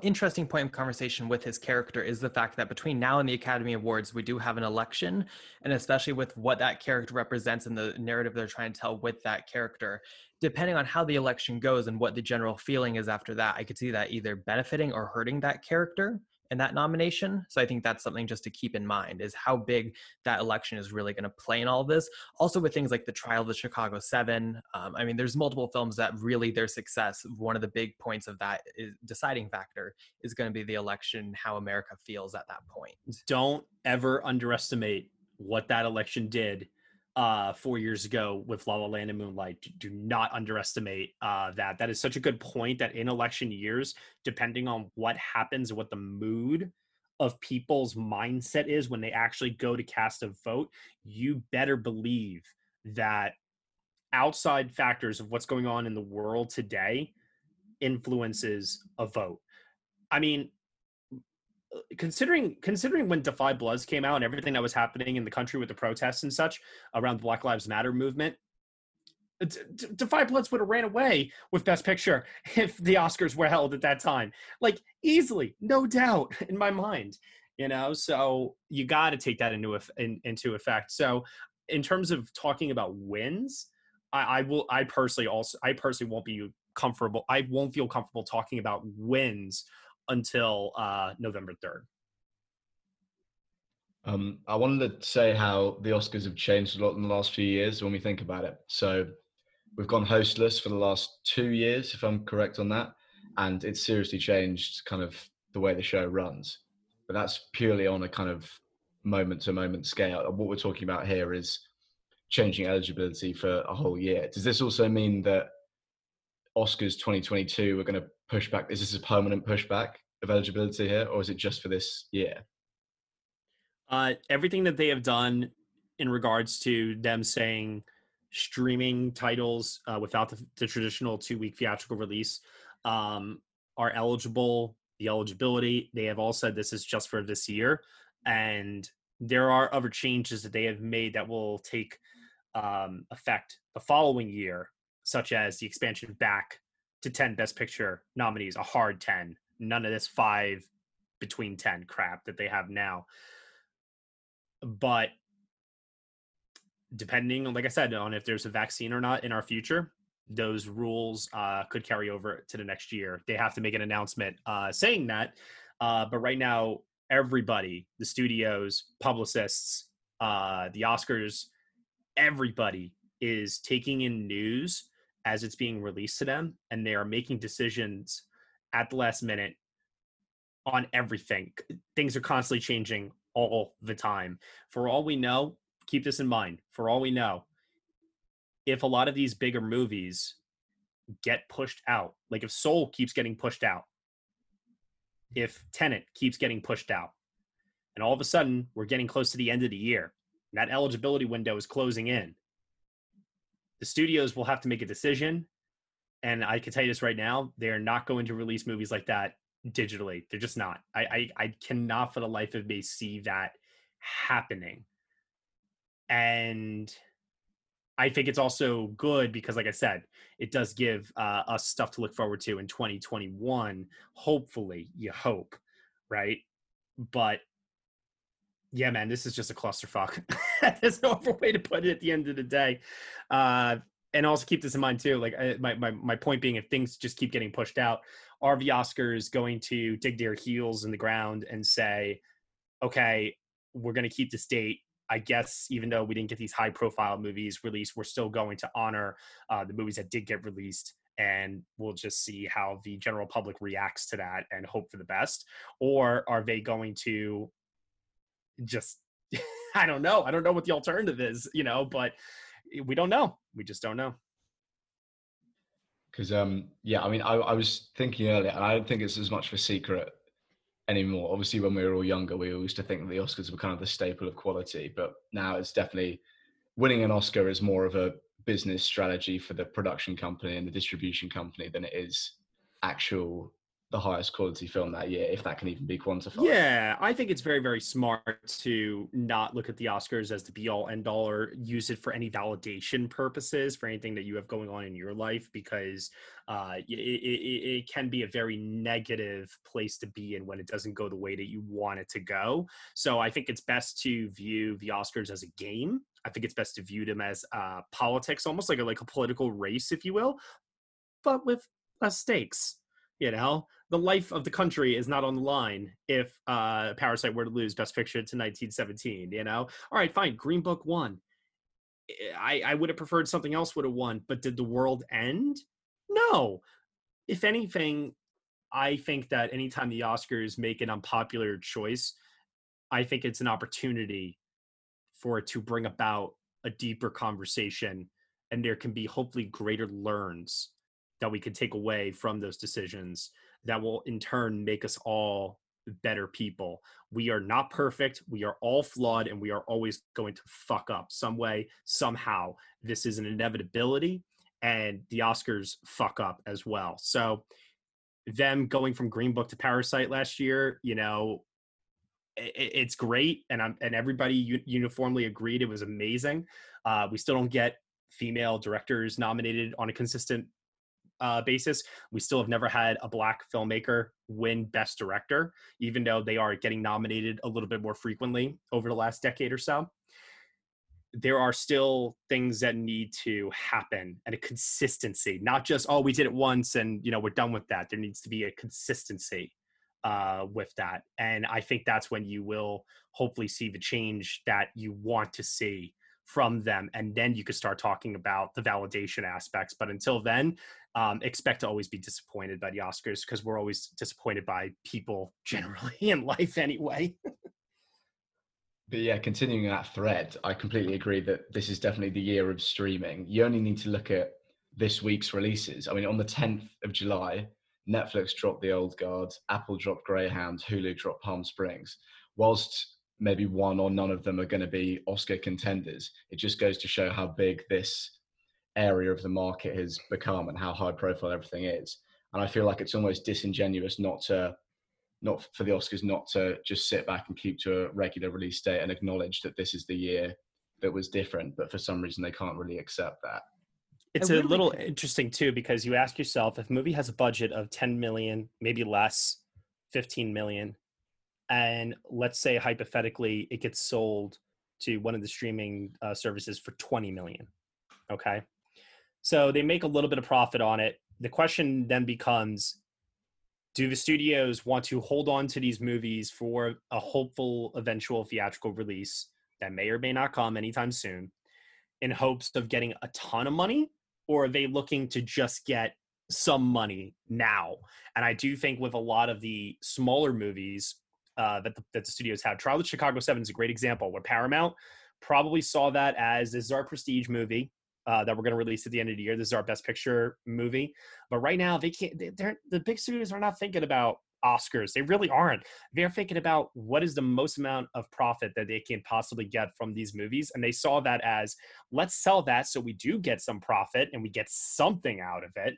interesting point of conversation with his character is the fact that between now and the Academy Awards, we do have an election, and especially with what that character represents and the narrative they're trying to tell with that character, depending on how the election goes and what the general feeling is after that, I could see that either benefiting or hurting that character in that nomination. So I think that's something just to keep in mind is how big that election is really going to play in all of this. Also with things like the trial of the Chicago Seven. Um, I mean, there's multiple films that really their success. One of the big points of that is, deciding factor is going to be the election, how America feels at that point. Don't ever underestimate what that election did uh four years ago with La La Land and Moonlight. Do- not underestimate uh that. That is such a good point that in election years, depending on what happens what the mood of people's mindset is when they actually go to cast a vote, you better believe that outside factors of what's going on in the world today influences a vote. I mean, considering considering when Da 5 Bloods came out and everything that was happening in the country with the protests and such around the Black Lives Matter movement, uh, D- Da 5 Bloods would have ran away with Best Picture (laughs) if the Oscars were held at that time, like easily, no doubt (laughs) in my mind. You know, so you got to take that into in, into effect. So, in terms of talking about wins, I, I will. I personally also. I personally won't be comfortable. I won't feel comfortable talking about wins until uh, November third. Um, I wanted to say how the Oscars have changed a lot in the last few years when we think about it. So we've gone hostless for the last two years, if I'm correct on that, and it's seriously changed kind of the way the show runs. But that's purely on a kind of moment to moment scale. What we're talking about here is changing eligibility for a whole year. Does this also mean that Oscars 2022 are going to push back? Is this a permanent pushback? of eligibility here, or is it just for this year? Uh, everything that they have done in regards to them saying streaming titles uh, without the, the traditional two week theatrical release um, are eligible. The eligibility, they have all said this is just for this year. And there are other changes that they have made that will take um, effect the following year, such as the expansion back to 10 Best Picture nominees, a hard 10, none of this five between 10 crap that they have now. But depending like I said, on if there's a vaccine or not in our future, those rules uh, could carry over to the next year. They have to make an announcement uh, saying that. Uh, but right now, everybody, the studios, publicists, uh, the Oscars, everybody is taking in news as it's being released to them, and they are making decisions at the last minute on everything. Things are constantly changing all the time. For all we know, keep this in mind. For all we know, if a lot of these bigger movies get pushed out, like if Soul keeps getting pushed out, if Tenet keeps getting pushed out, and all of a sudden we're getting close to the end of the year, that eligibility window is closing in, the studios will have to make a decision. And I can tell you this right now, they are not going to release movies like that digitally. They're just not. I, I, I cannot for the life of me see that happening. And I think it's also good because, like I said, it does give uh, us stuff to look forward to in 2021. Hopefully, you hope, right? But yeah, man, this is just a clusterfuck. (laughs) There's no other way to put it at the end of the day. Uh, and also keep this in mind too. Like I, my, my my point being, if things just keep getting pushed out, are the Oscars going to dig their heels in the ground and say, okay, we're going to keep this date. I guess even though we didn't get these high profile movies released, we're still going to honor uh, the movies that did get released and we'll just see how the general public reacts to that and hope for the best or are they going to just (laughs) I don't know. I don't know what the alternative is, you know, but we don't know. We just don't know. Because um, yeah, I mean, I, I was thinking earlier, and I don't think it's as much of a secret anymore. Obviously, when we were all younger, we used to think that the Oscars were kind of the staple of quality, but now it's definitely winning an Oscar is more of a business strategy for the production company and the distribution company than it is actual the highest quality film that year, if that can even be quantified. Yeah, I think it's very, very smart to not look at the Oscars as the be all end all or use it for any validation purposes for anything that you have going on in your life because uh, it, it, it can be a very negative place to be in when it doesn't go the way that you want it to go. So I think it's best to view the Oscars as a game. I think it's best to view them as uh, politics, almost like a, like a political race, if you will, but with less stakes you know the life of the country is not on the line if uh parasite were to lose best picture to 1917 you know? All right fine green book won. I i would have preferred something else would have won but did the world end? No. If anything i think that anytime the oscars make an unpopular choice i think it's an opportunity for it to bring about a deeper conversation and there can be hopefully greater learns that we can take away from those decisions that will in turn make us all better people. We are not perfect. We are all flawed and we are always going to fuck up some way, somehow. This is an inevitability and the Oscars fuck up as well. So, them going from Green Book to Parasite last year, you know, it's great and I'm and everybody uniformly agreed it was amazing. Uh, we still don't get female directors nominated on a consistent uh, basis, we still have never had a black filmmaker win Best Director, even though they are getting nominated a little bit more frequently over the last decade or so. There are still things that need to happen and a consistency, not just, oh, we did it once and, you know, we're done with that. There needs to be a consistency uh, with that. And I think that's when you will hopefully see the change that you want to see from them and then you could start talking about the validation aspects but until then um, expect to always be disappointed by the oscars because we're always disappointed by people (laughs) generally in life anyway. But yeah continuing that thread i completely agree that this is definitely the year of streaming. You only need to look at this week's releases. I mean on the 10th of july Netflix dropped The Old Guard, Apple dropped Greyhound, Hulu dropped Palm Springs. Whilst maybe one or none of them are going to be Oscar contenders, it just goes to show how big this area of the market has become and how high profile everything is. And I feel like it's almost disingenuous not to not for the Oscars not to just sit back and keep to a regular release date and acknowledge that this is the year that was different, but for some reason they can't really accept that. It's a little interesting too because you ask yourself if a movie has a budget of 10 million, maybe less, 15 million, and let's say hypothetically it gets sold to one of the streaming uh, services for 20 million. Okay. So they make a little bit of profit on it. The question then becomes do the studios want to hold on to these movies for a hopeful eventual theatrical release that may or may not come anytime soon in hopes of getting a ton of money? Or are they looking to just get some money now? And i do think with a lot of the smaller movies uh, that, the, that the studios have trial of chicago 7 is a great example where paramount probably saw that as this is our prestige movie uh, that we're going to release at the end of the year. This is our best picture movie. But right now, they can't. They're the big studios are not thinking about Oscars. They really aren't. They're thinking about what is the most amount of profit that they can possibly get from these movies, and they saw that as let's sell that so we do get some profit and we get something out of it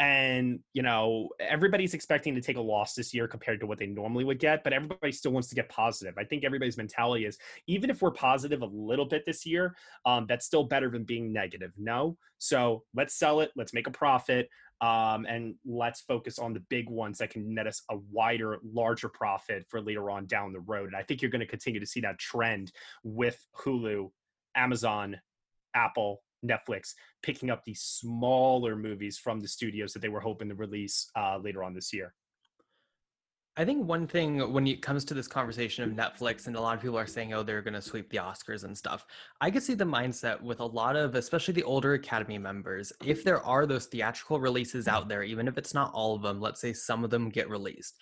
and you know everybody's expecting to take a loss this year compared to what they normally would get but everybody still wants to get positive. I think everybody's mentality is even if we're positive a little bit this year um, that's still better than being negative no? So let's sell it let's make a profit um, and let's focus on the big ones that can net us a wider larger profit for later on down the road. And i think you're going to continue to see that trend with hulu amazon apple Netflix picking up these smaller movies from the studios that they were hoping to release uh, later on this year. I think one thing when it comes to this conversation of Netflix, and a lot of people are saying, oh, they're going to sweep the Oscars and stuff. I could see the mindset with a lot of, especially the older Academy members, if there are those theatrical releases out there, even if it's not all of them, let's say some of them get released.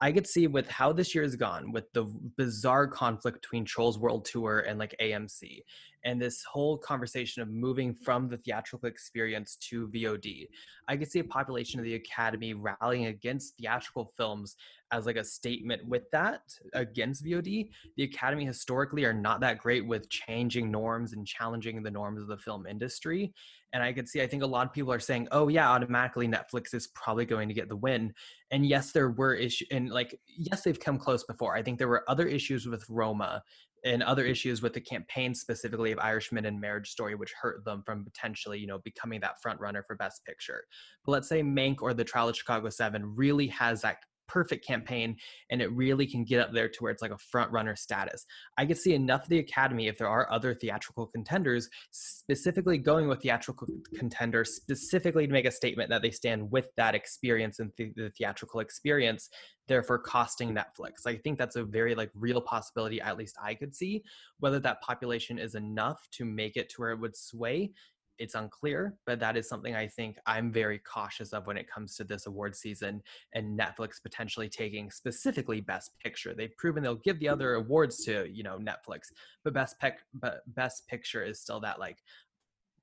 I could see with how this year has gone, with the bizarre conflict between Trolls World Tour and like AMC, and this whole conversation of moving from the theatrical experience to VOD. I could see a population of the Academy rallying against theatrical films as like a statement with that against VOD. The Academy historically are not that great with changing norms and challenging the norms of the film industry. And I could see, I think a lot of people are saying, oh, yeah, automatically Netflix is probably going to get the win. And yes, there were issues, and like, yes, they've come close before. I think there were other issues with Roma and other issues with the campaign specifically of Irishman and Marriage Story, which hurt them from potentially, you know, becoming that front runner for Best Picture. But let's say Mank or The Trial of Chicago Seven really has that perfect campaign and it really can get up there to where it's like a front runner status. I could see enough of the Academy if there are other theatrical contenders specifically going with theatrical contenders specifically to make a statement that they stand with that experience and th- the theatrical experience therefore costing Netflix. I think that's a very like real possibility at least I could see whether that population is enough to make it to where it would sway it's unclear, but that is something I think I'm very cautious of when it comes to this award season and Netflix potentially taking specifically Best Picture. They've proven they'll give the other awards to you know Netflix, but Best Pic- but Best Picture is still that like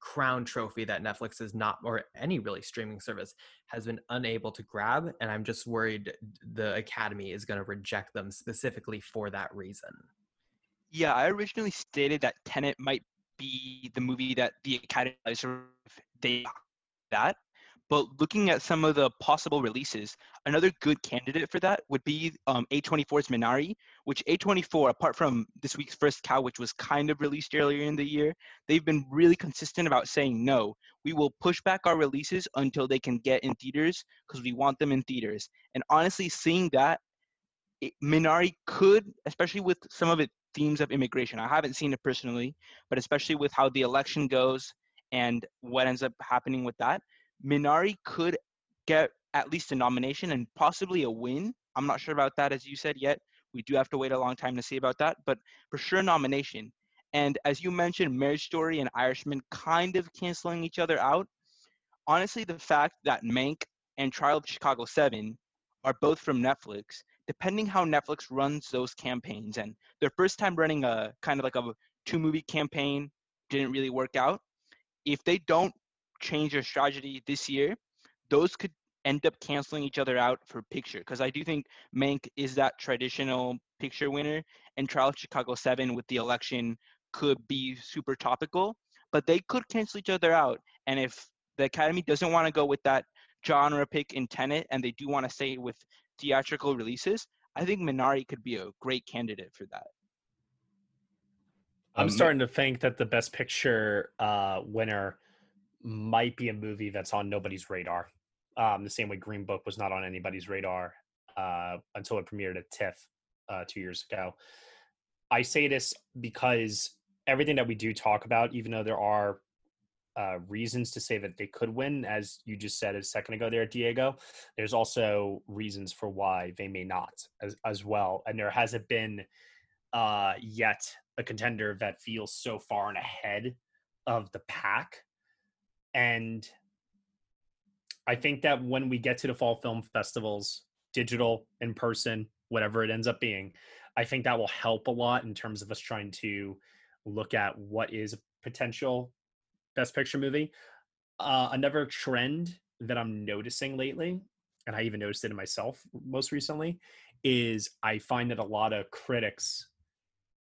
crown trophy that Netflix is not, or any really streaming service has been unable to grab. And I'm just worried the Academy is going to reject them specifically for that reason. Yeah, I originally stated that Tenet might be the movie that the Academy sort of they that. But looking at some of the possible releases, another good candidate for that would be um, A24's Minari, which A24, apart from this week's First Cow, which was kind of released earlier in the year, they've been really consistent about saying no. We will push back our releases until they can get in theaters because we want them in theaters. And honestly, seeing that, it, Minari could, especially with some of it themes of immigration. I haven't seen it personally, but especially with how the election goes and what ends up happening with that, Minari could get at least a nomination and possibly a win. I'm not sure about that, as you said, yet. We do have to wait a long time to see about that, but for sure, nomination. And as you mentioned, Marriage Story and Irishman kind of canceling each other out. Honestly, the fact that Mank and Trial of Chicago 7 are both from Netflix depending how Netflix runs those campaigns, and their first time running a kind of like a two movie campaign didn't really work out. If they don't change their strategy this year, those could end up canceling each other out for picture because I do think Mank is that traditional picture winner, and Trial of Chicago 7 with the election could be super topical, but they could cancel each other out. And if the Academy doesn't want to go with that genre pick in Tenet and they do want to stay with theatrical releases, I think Minari could be a great candidate for that. I'm Um, starting to think that the best picture uh, winner might be a movie that's on nobody's radar. Um, the same way Green Book was not on anybody's radar uh, until it premiered at TIFF uh, two years ago. I say this because everything that we do talk about, even though there are uh, reasons to say that they could win, as you just said a second ago there, at Diego, there's also reasons for why they may not as, as well. And there hasn't been uh, yet a contender that feels so far and ahead of the pack. And I think that when we get to the fall film festivals, digital, in person, whatever it ends up being, I think that will help a lot in terms of us trying to look at what is potential best picture movie. Uh, another trend that I'm noticing lately, and I even noticed it in myself most recently, is I find that a lot of critics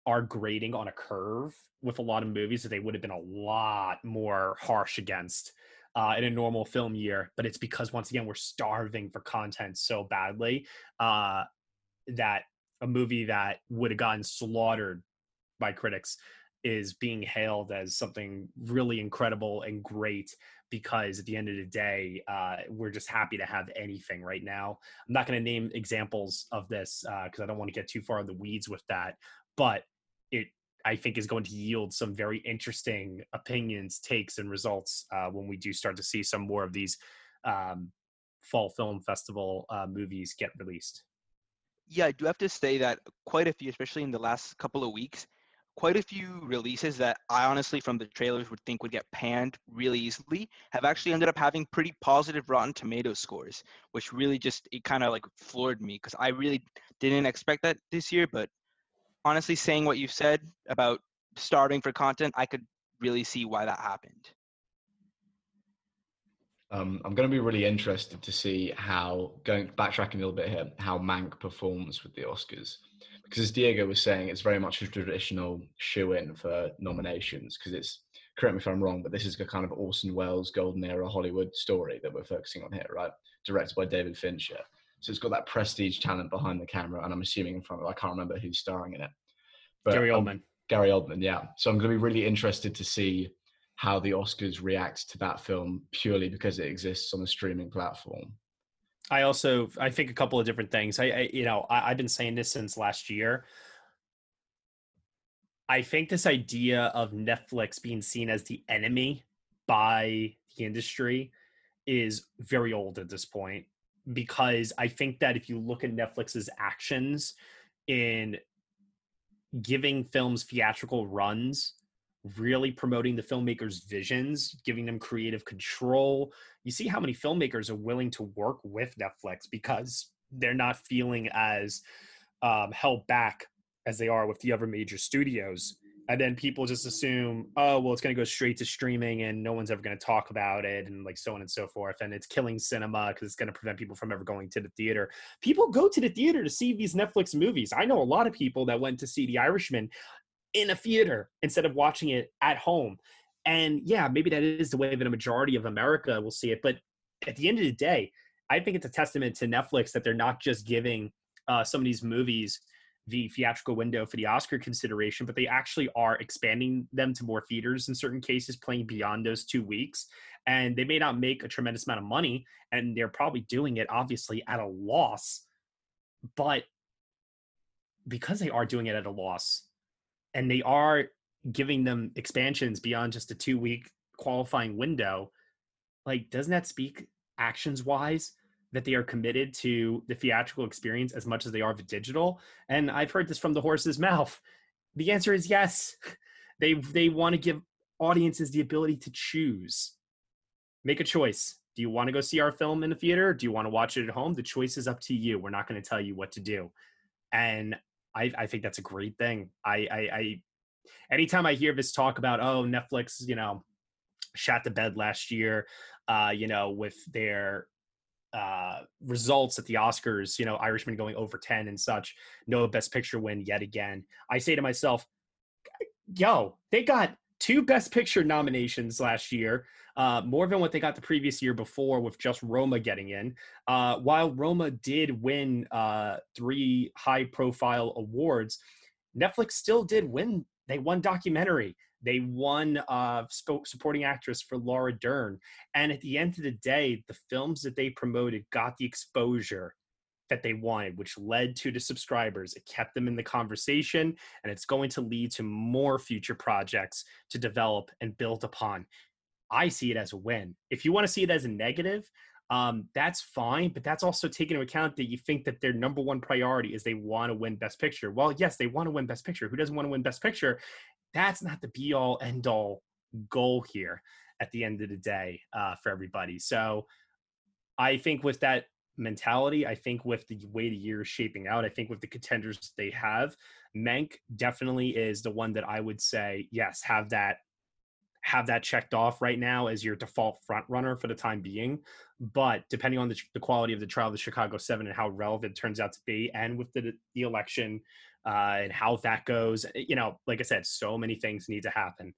are grading on a curve with a lot of movies that they would have been a lot more harsh against uh, in a normal film year. But it's because once again we're starving for content so badly uh, that a movie that would have gotten slaughtered by critics is being hailed as something really incredible and great because at the end of the day uh, we're just happy to have anything right now. I'm not going to name examples of this because i don't want to get too far in the weeds with that but it i think is going to yield some very interesting opinions takes and results uh, when we do start to see some more of these um, fall film festival uh, movies get released. Yeah, I do have to say that quite a few, especially in the last couple of weeks, quite a few releases that I honestly, from the trailers, would think would get panned really easily, have actually ended up having pretty positive Rotten Tomato scores, which really just it kind of like floored me because I really didn't expect that this year. But honestly, saying what you said about starving for content, I could really see why that happened. Um, I'm going to be really interested to see how, going backtracking a little bit here, how Mank performs with the Oscars. Because as Diego was saying, it's very much a traditional shoe in for nominations. Because it's, correct me if I'm wrong, but this is a kind of Orson Welles golden era Hollywood story that we're focusing on here, right? Directed by David Fincher. So it's got that prestige talent behind the camera, and I'm assuming in front of, I can't remember who's starring in it. gary um, oldman Gary Oldman, yeah. So I'm going to be really interested to see how the Oscars react to that film purely because it exists on a streaming platform. I also I think a couple of different things. I, I you know I, I've been saying this since last year. I think this idea of Netflix being seen as the enemy by the industry is very old at this point because I think that if you look at Netflix's actions in giving films theatrical runs, really promoting the filmmakers' visions, giving them creative control, you see how many filmmakers are willing to work with Netflix because they're not feeling as um, held back as they are with the other major studios. And then people just assume, oh, well, it's going to go straight to streaming and no one's ever going to talk about it and like so on and so forth. And it's killing cinema because it's going to prevent people from ever going to the theater. People go to the theater to see these Netflix movies. I know a lot of people that went to see The Irishman in a theater instead of watching it at home. And yeah, maybe that is the way that a majority of America will see it. But at the end of the day, I think it's a testament to Netflix that they're not just giving uh, some of these movies the theatrical window for the Oscar consideration, but they actually are expanding them to more theaters in certain cases, playing beyond those two weeks. And they may not make a tremendous amount of money, and they're probably doing it obviously at a loss. But because they are doing it at a loss, and they are giving them expansions beyond just a two week qualifying window, like, doesn't that speak actions wise that they are committed to the theatrical experience as much as they are the digital? And I've heard this from the horse's mouth. The answer is yes. (laughs) They they want to give audiences the ability to choose. Make a choice. Do you want to go see our film in the theater? do you want to watch it at home? The choice is up to you. We're not going to tell you what to do. And I, I think that's a great thing. I, I, I anytime I hear this talk about oh Netflix, you know, shot the bed last year, uh, you know, with their uh, results at the Oscars, you know, Irishman going over 10 and such, no Best Picture win yet again. I say to myself, yo, they got two Best Picture nominations last year, uh, more than what they got the previous year before with just Roma getting in. Uh, while Roma did win uh, three high profile awards, Netflix still did win. They won documentary. They won uh, sp- supporting actress for Laura Dern. And at the end of the day, the films that they promoted got the exposure that they wanted, which led to the subscribers. It kept them in the conversation, and it's going to lead to more future projects to develop and build upon. I see it as a win. If you want to see it as a negative, um, that's fine, but that's also taking into account that you think that their number one priority is they want to win Best Picture. Well, yes, they want to win Best Picture. Who doesn't want to win Best Picture? That's not the be all end all goal here at the end of the day uh, for everybody. So I think with that mentality, I think with the way the year is shaping out, I think with the contenders they have, Mank definitely is the one that I would say, yes, have that have that checked off right now as your default front runner for the time being. But depending on the, the quality of the trial of the Chicago Seven and how relevant it turns out to be, and with the the election uh, and how that goes, you know, like I said, so many things need to happen.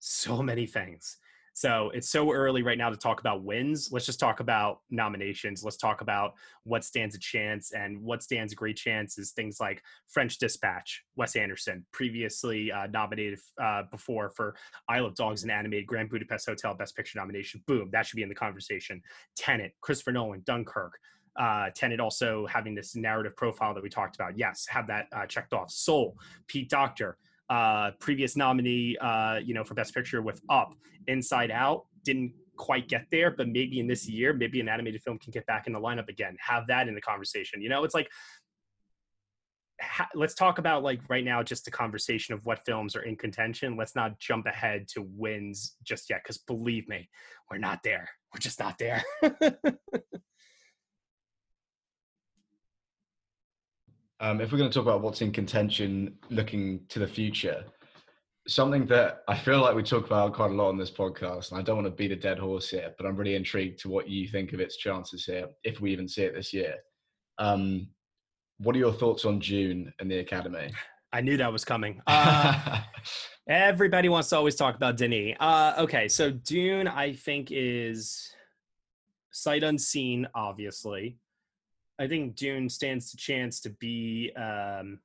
So many things. So it's so early right now to talk about wins. Let's just talk about nominations. Let's talk about what stands a chance and what stands a great chance is things like French Dispatch, Wes Anderson, previously uh, nominated uh, before for Isle of Dogs and animated Grand Budapest Hotel Best Picture nomination. Boom, that should be in the conversation. Tenet, Christopher Nolan, Dunkirk. Uh, Tenet also having this narrative profile that we talked about. Yes, have that uh, checked off. Soul, Pete Docter, uh, previous nominee, uh, you know, for Best Picture with Up, Inside Out, didn't quite get there, but maybe in this year, maybe an animated film can get back in the lineup again. Have that in the conversation. You know, it's like ha- let's talk about like right now just the conversation of what films are in contention. Let's not jump ahead to wins just yet, because believe me, we're not there. We're just not there. (laughs) Um, if we're going to talk about what's in contention looking to the future, something that I feel like we talk about quite a lot on this podcast, and I don't want to beat a dead horse here, but I'm really intrigued to what you think of its chances here, if we even see it this year. Um, what are your thoughts on Dune and the Academy? I knew that was coming. (laughs) Uh, everybody wants to always talk about Denis. Uh, okay, so Dune, I think, is sight unseen, obviously. I think Dune stands the chance to be, um,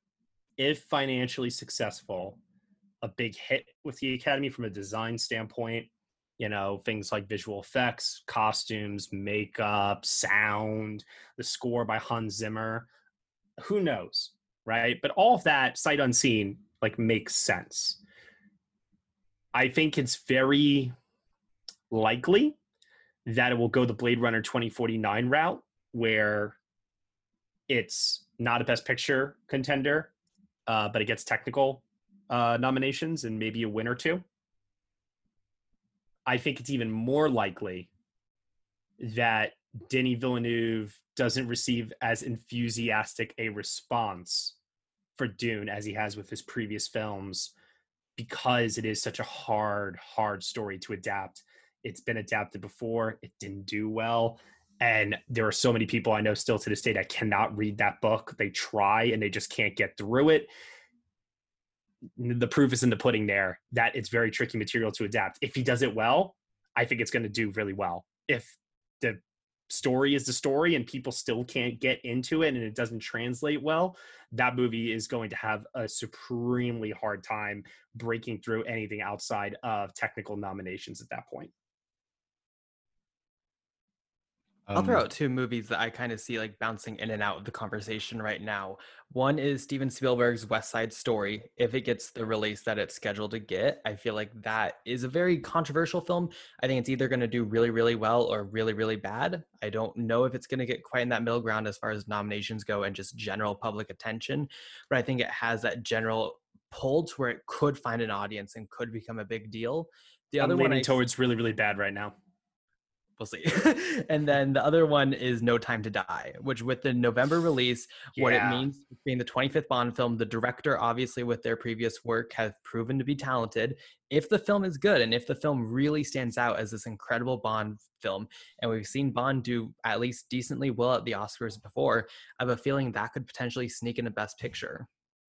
if financially successful, a big hit with the Academy from a design standpoint. You know, things like visual effects, costumes, makeup, sound, the score by Hans Zimmer. Who knows, right? But all of that, sight unseen, like makes sense. I think it's very likely that it will go the Blade Runner 2049 route, where it's not a best picture contender, uh, but it gets technical uh, nominations and maybe a win or two. I think it's even more likely that Denis Villeneuve doesn't receive as enthusiastic a response for Dune as he has with his previous films because it is such a hard, hard story to adapt. It's been adapted before, it didn't do well and there are so many people I know still to this day that cannot read that book. They try and they just can't get through it. The proof is in the pudding there that it's very tricky material to adapt. If he does it well, I think it's going to do really well. If the story is the story and people still can't get into it and it doesn't translate well, that movie is going to have a supremely hard time breaking through anything outside of technical nominations at that point. I'll throw Um, out two movies that I kind of see like bouncing in and out of the conversation right now. One is Steven Spielberg's West Side Story. If it gets the release that it's scheduled to get, I feel like that is a very controversial film. I think it's either going to do really, really well or really, really bad. I don't know if it's going to get quite in that middle ground as far as nominations go and just general public attention, but I think it has that general pull to where it could find an audience and could become a big deal. The I'm other one leaning I towards really, really bad right now. We'll see. (laughs) and then the other one is No Time to Die, which with the November release, what it means being the 25th Bond film, the director, obviously with their previous work, have proven to be talented. If the film is good and if the film really stands out as this incredible Bond film, and we've seen Bond do at least decently well at the Oscars before, I have a feeling that could potentially sneak in a Best Picture.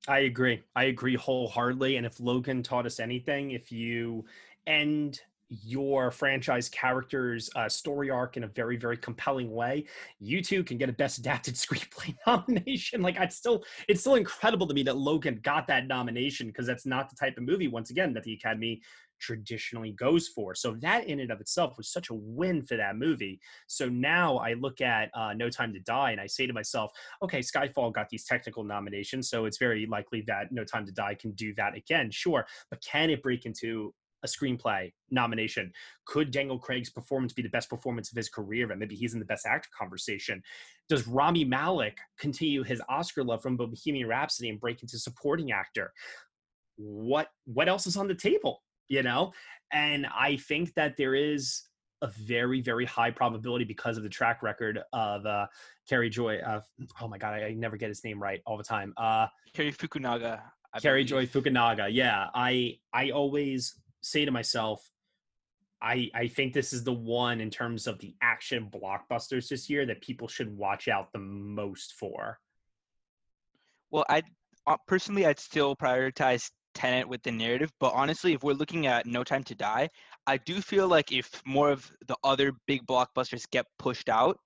I agree. I agree wholeheartedly. And if Logan taught us anything, if you end your franchise character's uh, story arc in a very, very compelling way, you too can get a Best Adapted (laughs) Screenplay nomination. Like, I'd still, it's still incredible to me that Logan got that nomination because that's not the type of movie, once again, that the Academy traditionally goes for. So that in and of itself was such a win for that movie. So now I look at uh, No Time to Die and I say to myself, okay, Skyfall got these technical nominations, so it's very likely that No Time to Die can do that again. Sure, but can it break into a screenplay nomination? Could Daniel Craig's performance be the best performance of his career? And maybe he's in the best actor conversation. Does Rami Malek continue his Oscar love from Bohemian Rhapsody and break into supporting actor? What what else is on the table? You know, and I think that there is a very very high probability because of the track record of uh, Cary Joy. Uh, oh my god, I, I never get his name right all the time. Uh, Cary Fukunaga. I Cary believe. Joy Fukunaga. Yeah, I I always say to myself, I I think this is the one in terms of the action blockbusters this year that people should watch out the most for. Well, I uh, personally, I'd still prioritize Tenet with the narrative, but honestly, if we're looking at No Time to Die, I do feel like if more of the other big blockbusters get pushed out,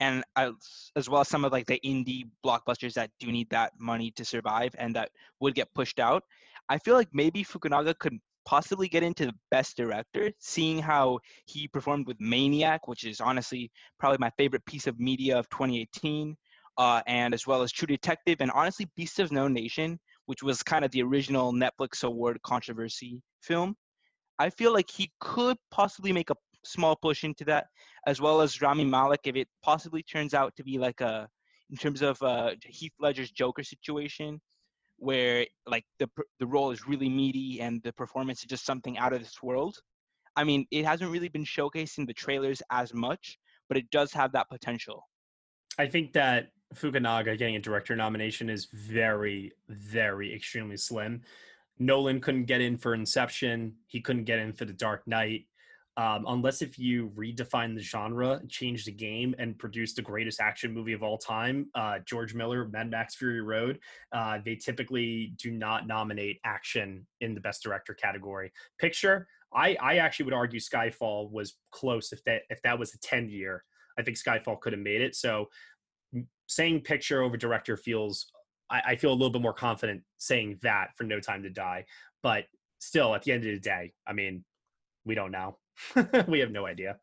and as well as some of like the indie blockbusters that do need that money to survive and that would get pushed out, I feel like maybe Fukunaga could possibly get into the best director, seeing how he performed with Maniac, which is honestly probably my favorite piece of media of 2018 uh, and as well as True Detective, and honestly, Beasts of No Nation, which was kind of the original Netflix award controversy film. I feel like he could possibly make a small push into that, as well as Rami Malek, if it possibly turns out to be like a, in terms of uh, Heath Ledger's Joker situation, where like the the role is really meaty and the performance is just something out of this world. I mean, it hasn't really been showcased in the trailers as much, but it does have that potential. I think that Fukunaga getting a director nomination is very, very extremely slim. Nolan couldn't get in for Inception. He couldn't get in for The Dark Knight. Um, unless if you redefine the genre, change the game, and produce the greatest action movie of all time, uh, George Miller, Mad Max Fury Road, uh, they typically do not nominate action in the Best Director category. Picture, I, I actually would argue Skyfall was close. If that if that was a ten year, I think Skyfall could have made it. So saying picture over director feels I, I feel a little bit more confident saying that for No Time to Die. But still, at the end of the day, I mean, we don't know. (laughs) we have no idea.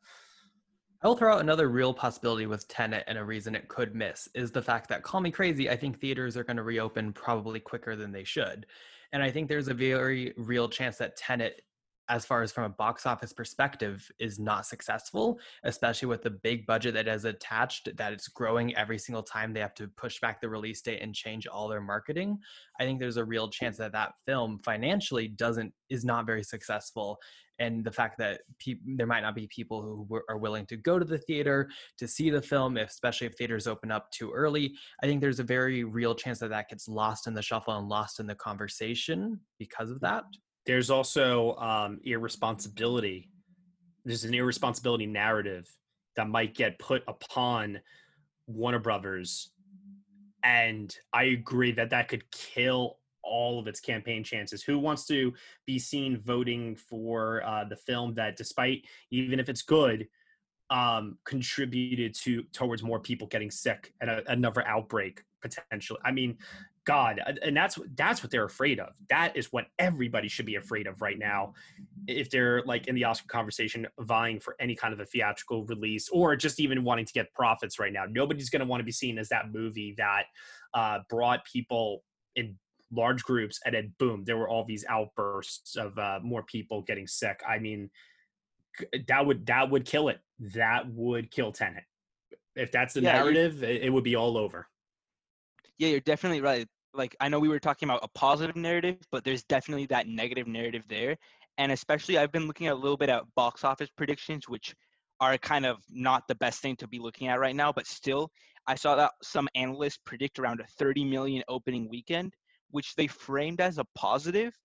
I will throw out another real possibility with Tenet and a reason it could miss is the fact that Call Me Crazy, I think theaters are going to reopen probably quicker than they should. And I think there's a very real chance that Tenet, as far as from a box office perspective, is not successful, especially with the big budget that is attached, that it's growing every single time they have to push back the release date and change all their marketing. I think there's a real chance that that film financially doesn't is not very successful and the fact that peop there might not be people who w- are willing to go to the theater to see the film, especially if theaters open up too early. I think there's a very real chance that that gets lost in the shuffle and lost in the conversation because of that. There's also um, irresponsibility. There's an irresponsibility narrative that might get put upon Warner Brothers, and I agree that that could kill all of its campaign chances. Who wants to be seen voting for uh, the film that, despite even if it's good, um, contributed to towards more people getting sick and a, another outbreak potentially? I mean, God, and that's that's what they're afraid of. That is what everybody should be afraid of right now, if they're like in the Oscar conversation, vying for any kind of a theatrical release or just even wanting to get profits right now. Nobody's going to want to be seen as that movie that uh, brought people in large groups and then boom there were all these outbursts of uh, more people getting sick i mean that would that would kill it that would kill Tenet. if that's the Yeah, narrative it, it would be all over Yeah, you're definitely right. Like I know we were talking about a positive narrative, but there's definitely that negative narrative there. And especially I've been looking at a little bit at box office predictions, which are kind of not the best thing to be looking at right now. But still, I saw that some analysts predict around a 30 million opening weekend, which they framed as a positive.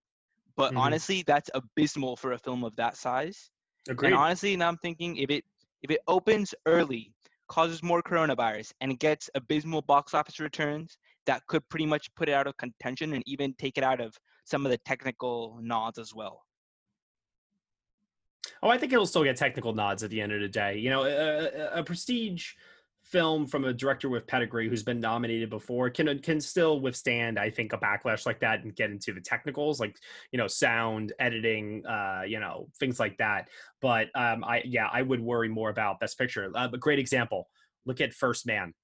But Mhm. honestly, that's abysmal for a film of that size. Agreed. And honestly, now I'm thinking if it if it opens early, causes more coronavirus, and gets abysmal box office returns, that could pretty much put it out of contention and even take it out of some of the technical nods as well. Oh, I think it'll still get technical nods at the end of the day. You know, a- a prestige film from a director with pedigree who's been nominated before can can still withstand, I think, a backlash like that and get into the technicals, like you know, sound, editing, uh, you know, things like that. But um, I yeah, I would worry more about Best Picture. Uh, a great example: look at First Man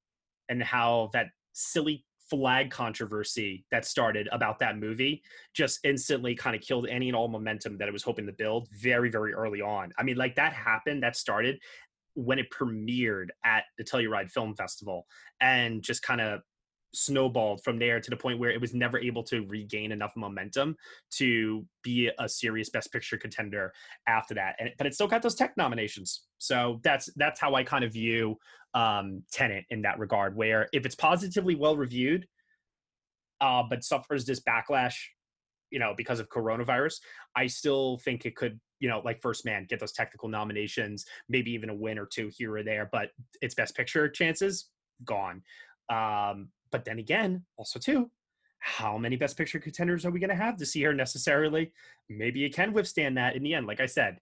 and how that silly flag controversy that started about that movie just instantly kind of killed any and all momentum that it was hoping to build very very early on i mean like that happened that started when it premiered at the telluride film festival and just kind of snowballed from there to the point where it was never able to regain enough momentum to be a serious best picture contender after that and, but it still got those tech nominations. So that's that's how i kind of view um Tenet in that regard where if it's positively well reviewed uh but suffers this backlash you know because of coronavirus i still think it could you know like first man get those technical nominations maybe even a win or two here or there but its best picture chances gone. Um but then again also too how many best picture contenders are we going to have this year necessarily? Maybe it can withstand that in the end. Like i said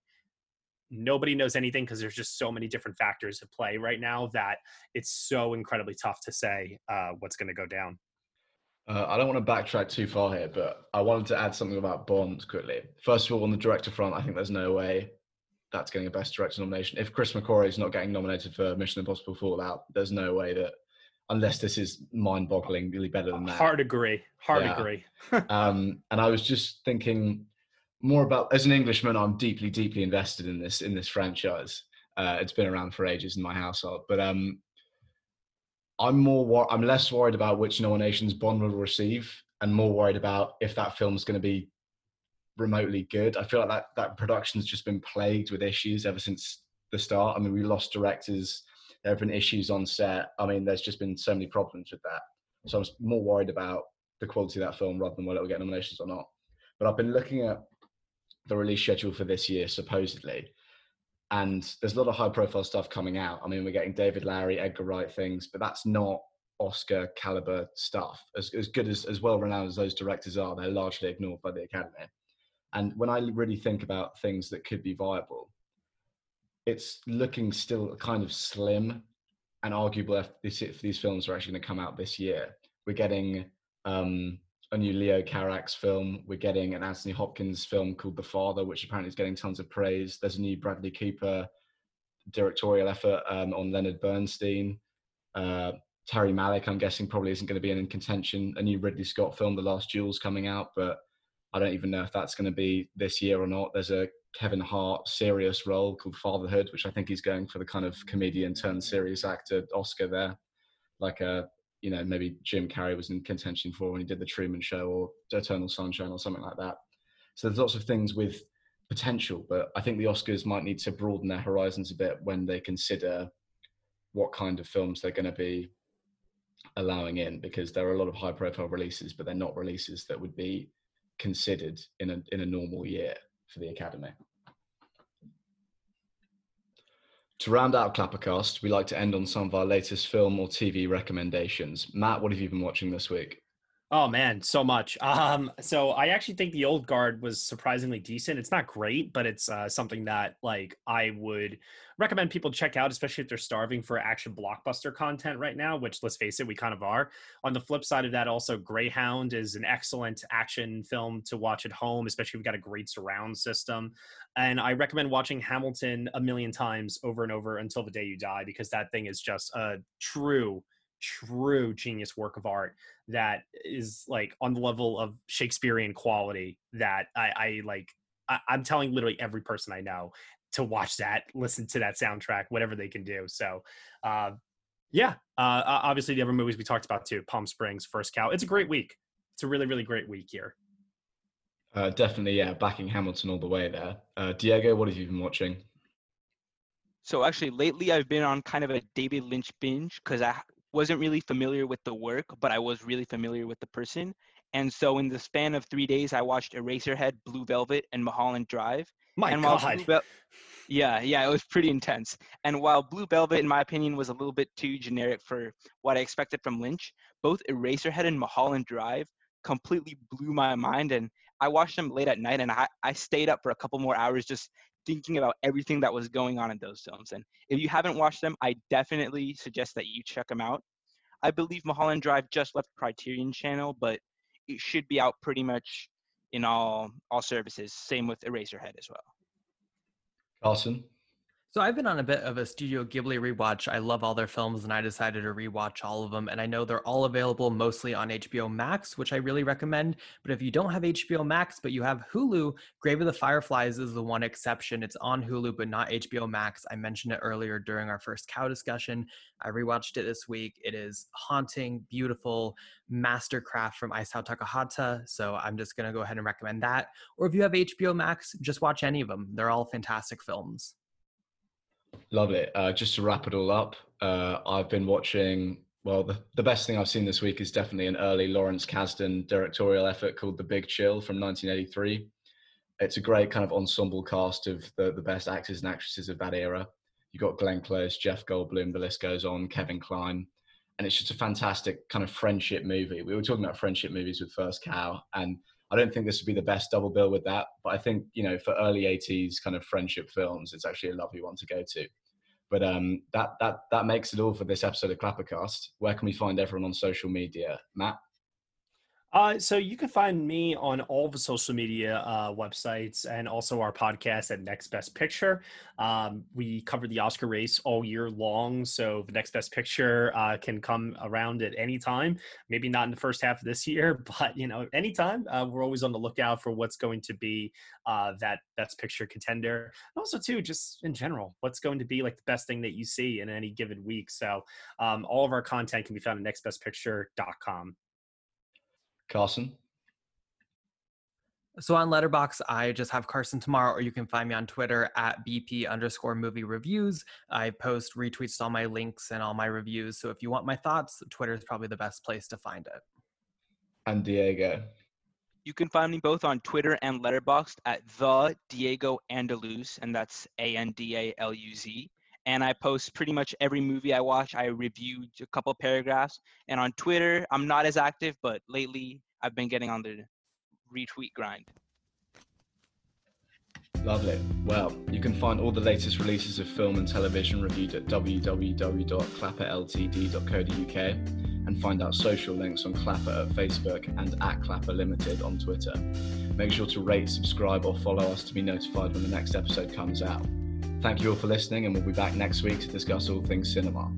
nobody knows anything because there's just so many different factors at play right now that it's so incredibly tough to say uh, what's going to go down Uh, I don't want to backtrack too far here, but I wanted to add something about Bond quickly. First of all, on the director front, I think there's no way that's getting a Best Director nomination. If Chris McQuarrie is not getting nominated for Mission Impossible Fallout, there's no way that, unless this is mind-bogglingly better than that. hard agree hard Yeah. agree (laughs) um, and I was just thinking more about as an Englishman, I'm deeply, deeply invested in this in this franchise. Uh, it's been around for ages in my household, but um, I'm more wor- I'm less worried about which nominations Bond will receive, and more worried about if that film's going to be remotely good. I feel like that that production's just been plagued with issues ever since the start. I mean, we lost directors. There have been issues on set. I mean, there's just been so many problems with that. So I'm more worried about the quality of that film rather than whether it will get nominations or not. But I've been looking at the release schedule for this year, supposedly, and there's a lot of high profile stuff coming out. I mean, we're getting David Lowery, Edgar Wright things, but that's not Oscar caliber stuff. As, as good as, as well renowned as those directors are, they're largely ignored by the Academy. And when I really think about things that could be viable, it's looking still kind of slim and arguable if, if these films are actually going to come out this year. We're getting um, a new Leo Carax film. We're getting an Anthony Hopkins film called The Father, which apparently is getting tons of praise. There's a new Bradley Cooper directorial effort um, on Leonard Bernstein. Uh, Terry Malick, I'm guessing, probably isn't going to be in contention. A new Ridley Scott film, The Last Duels, coming out, but I don't even know if that's going to be this year or not. There's a Kevin Hart serious role called Fatherhood, which I think he's going for the kind of comedian turned serious actor Oscar there, like a you know maybe Jim Carrey was in contention for when he did the Truman Show or Eternal Sunshine or something like that. So there's lots of things with potential, but I think the Oscars might need to broaden their horizons a bit when they consider what kind of films they're going to be allowing in, because there are a lot of high-profile releases, but they're not releases that would be considered in a in a normal year for the Academy. To round out Clappercast, we like to end on some of our latest film or TV recommendations. Matt, what have you been watching this week? Oh man, so much. Um, so I actually think the old guard was surprisingly decent. It's not great, but it's uh, something that like I would recommend people check out, especially if they're starving for action blockbuster content right now. Which, let's face it, we kind of are. On the flip side of that, also Greyhound is an excellent action film to watch at home, especially if you've got a great surround system. And I recommend watching Hamilton a million times over and over until the day you die, because that thing is just a true true genius work of art that is like on the level of Shakespearean quality that I, I like I, I'm telling literally every person I know to watch that, listen to that soundtrack, whatever they can do. So uh yeah, uh obviously the other movies we talked about too, Palm Springs, First Cow. It's a great week. It's a really, really great week here. Uh, definitely, yeah, backing Hamilton all the way there. Uh, Diego, what have you been watching? So actually, lately I've been on kind of a David Lynch binge because I wasn't really familiar with the work, but I was really familiar with the person. And so in the span of three days, I watched Eraserhead, Blue Velvet, and Mulholland Drive. My and while God. Blue yeah, yeah, it was pretty intense. And while Blue Velvet, in my opinion, was a little bit too generic for what I expected from Lynch, both Eraserhead and Mulholland Drive completely blew my mind. And I watched them late at night, and I, I stayed up for a couple more hours just thinking about everything that was going on in those films. And if you haven't watched them, I definitely suggest that you check them out. I believe Mulholland Drive just left Criterion Channel, but it should be out pretty much in all all services. Same with Eraserhead as well. Carson. So I've been on a bit of a Studio Ghibli rewatch. I love all their films and I decided to rewatch all of them. And I know they're all available mostly on HBO Max, which I really recommend. But if you don't have HBO Max, but you have Hulu, Grave of the Fireflies is the one exception. It's on Hulu, but not HBO Max. I mentioned it earlier during our first cow discussion. I rewatched it this week. It is haunting, beautiful, mastercraft from Isao Takahata. So I'm just going to go ahead and recommend that. Or if you have HBO Max, just watch any of them. They're all fantastic films. Lovely. Uh, just to wrap it all up, uh, I've been watching. Well, the, the best thing I've seen this week is definitely an early Lawrence Kasdan directorial effort called The Big Chill from 1983. It's a great kind of ensemble cast of the, the best actors and actresses of that era. You've got Glenn Close, Jeff Goldblum, the list goes on, Kevin Kline. And it's just a fantastic kind of friendship movie. We were talking about friendship movies with First Cow, and I don't think this would be the best double bill with that, but I think you know for early '80s kind of friendship films, it's actually a lovely one to go to. But um, that that that makes it all for this episode of Clappercast. Where can we find everyone on social media, Matt? Uh, so you can find me on all the social media uh, websites and also our podcast at Next Best Picture. Um, we cover the Oscar race all year long, so the Next Best Picture uh, can come around at any time. Maybe not in the first half of this year, (laughs) but you know, anytime. Uh, we're always on the lookout for what's going to be uh, that Best Picture contender. And also, too, just in general, what's going to be like the best thing that you see in any given week. So um, all of our content can be found at nextbestpicture.com. Carson. So on Letterboxd, I just have Carson tomorrow, or you can find me on Twitter at BP underscore movie reviews. I post retweets to all my links and all my reviews. So if you want my thoughts, Twitter is probably the best place to find it. And Diego. You can find me both on Twitter and Letterboxd at the Diego Andaluz, and that's A N D A L U Z. And I post pretty much every movie I watch. I review a couple paragraphs. And on Twitter, I'm not as active, but lately I've been getting on the retweet grind. Lovely. Well, you can find all the latest releases of film and television reviewed at www.clapperltd.co.uk and find out social links on Clapper at Facebook and at Clapper Limited on Twitter. Make sure to rate, subscribe, or follow us to be notified when the next episode comes out. Thank you all for listening, and we'll be back next week to discuss all things cinema.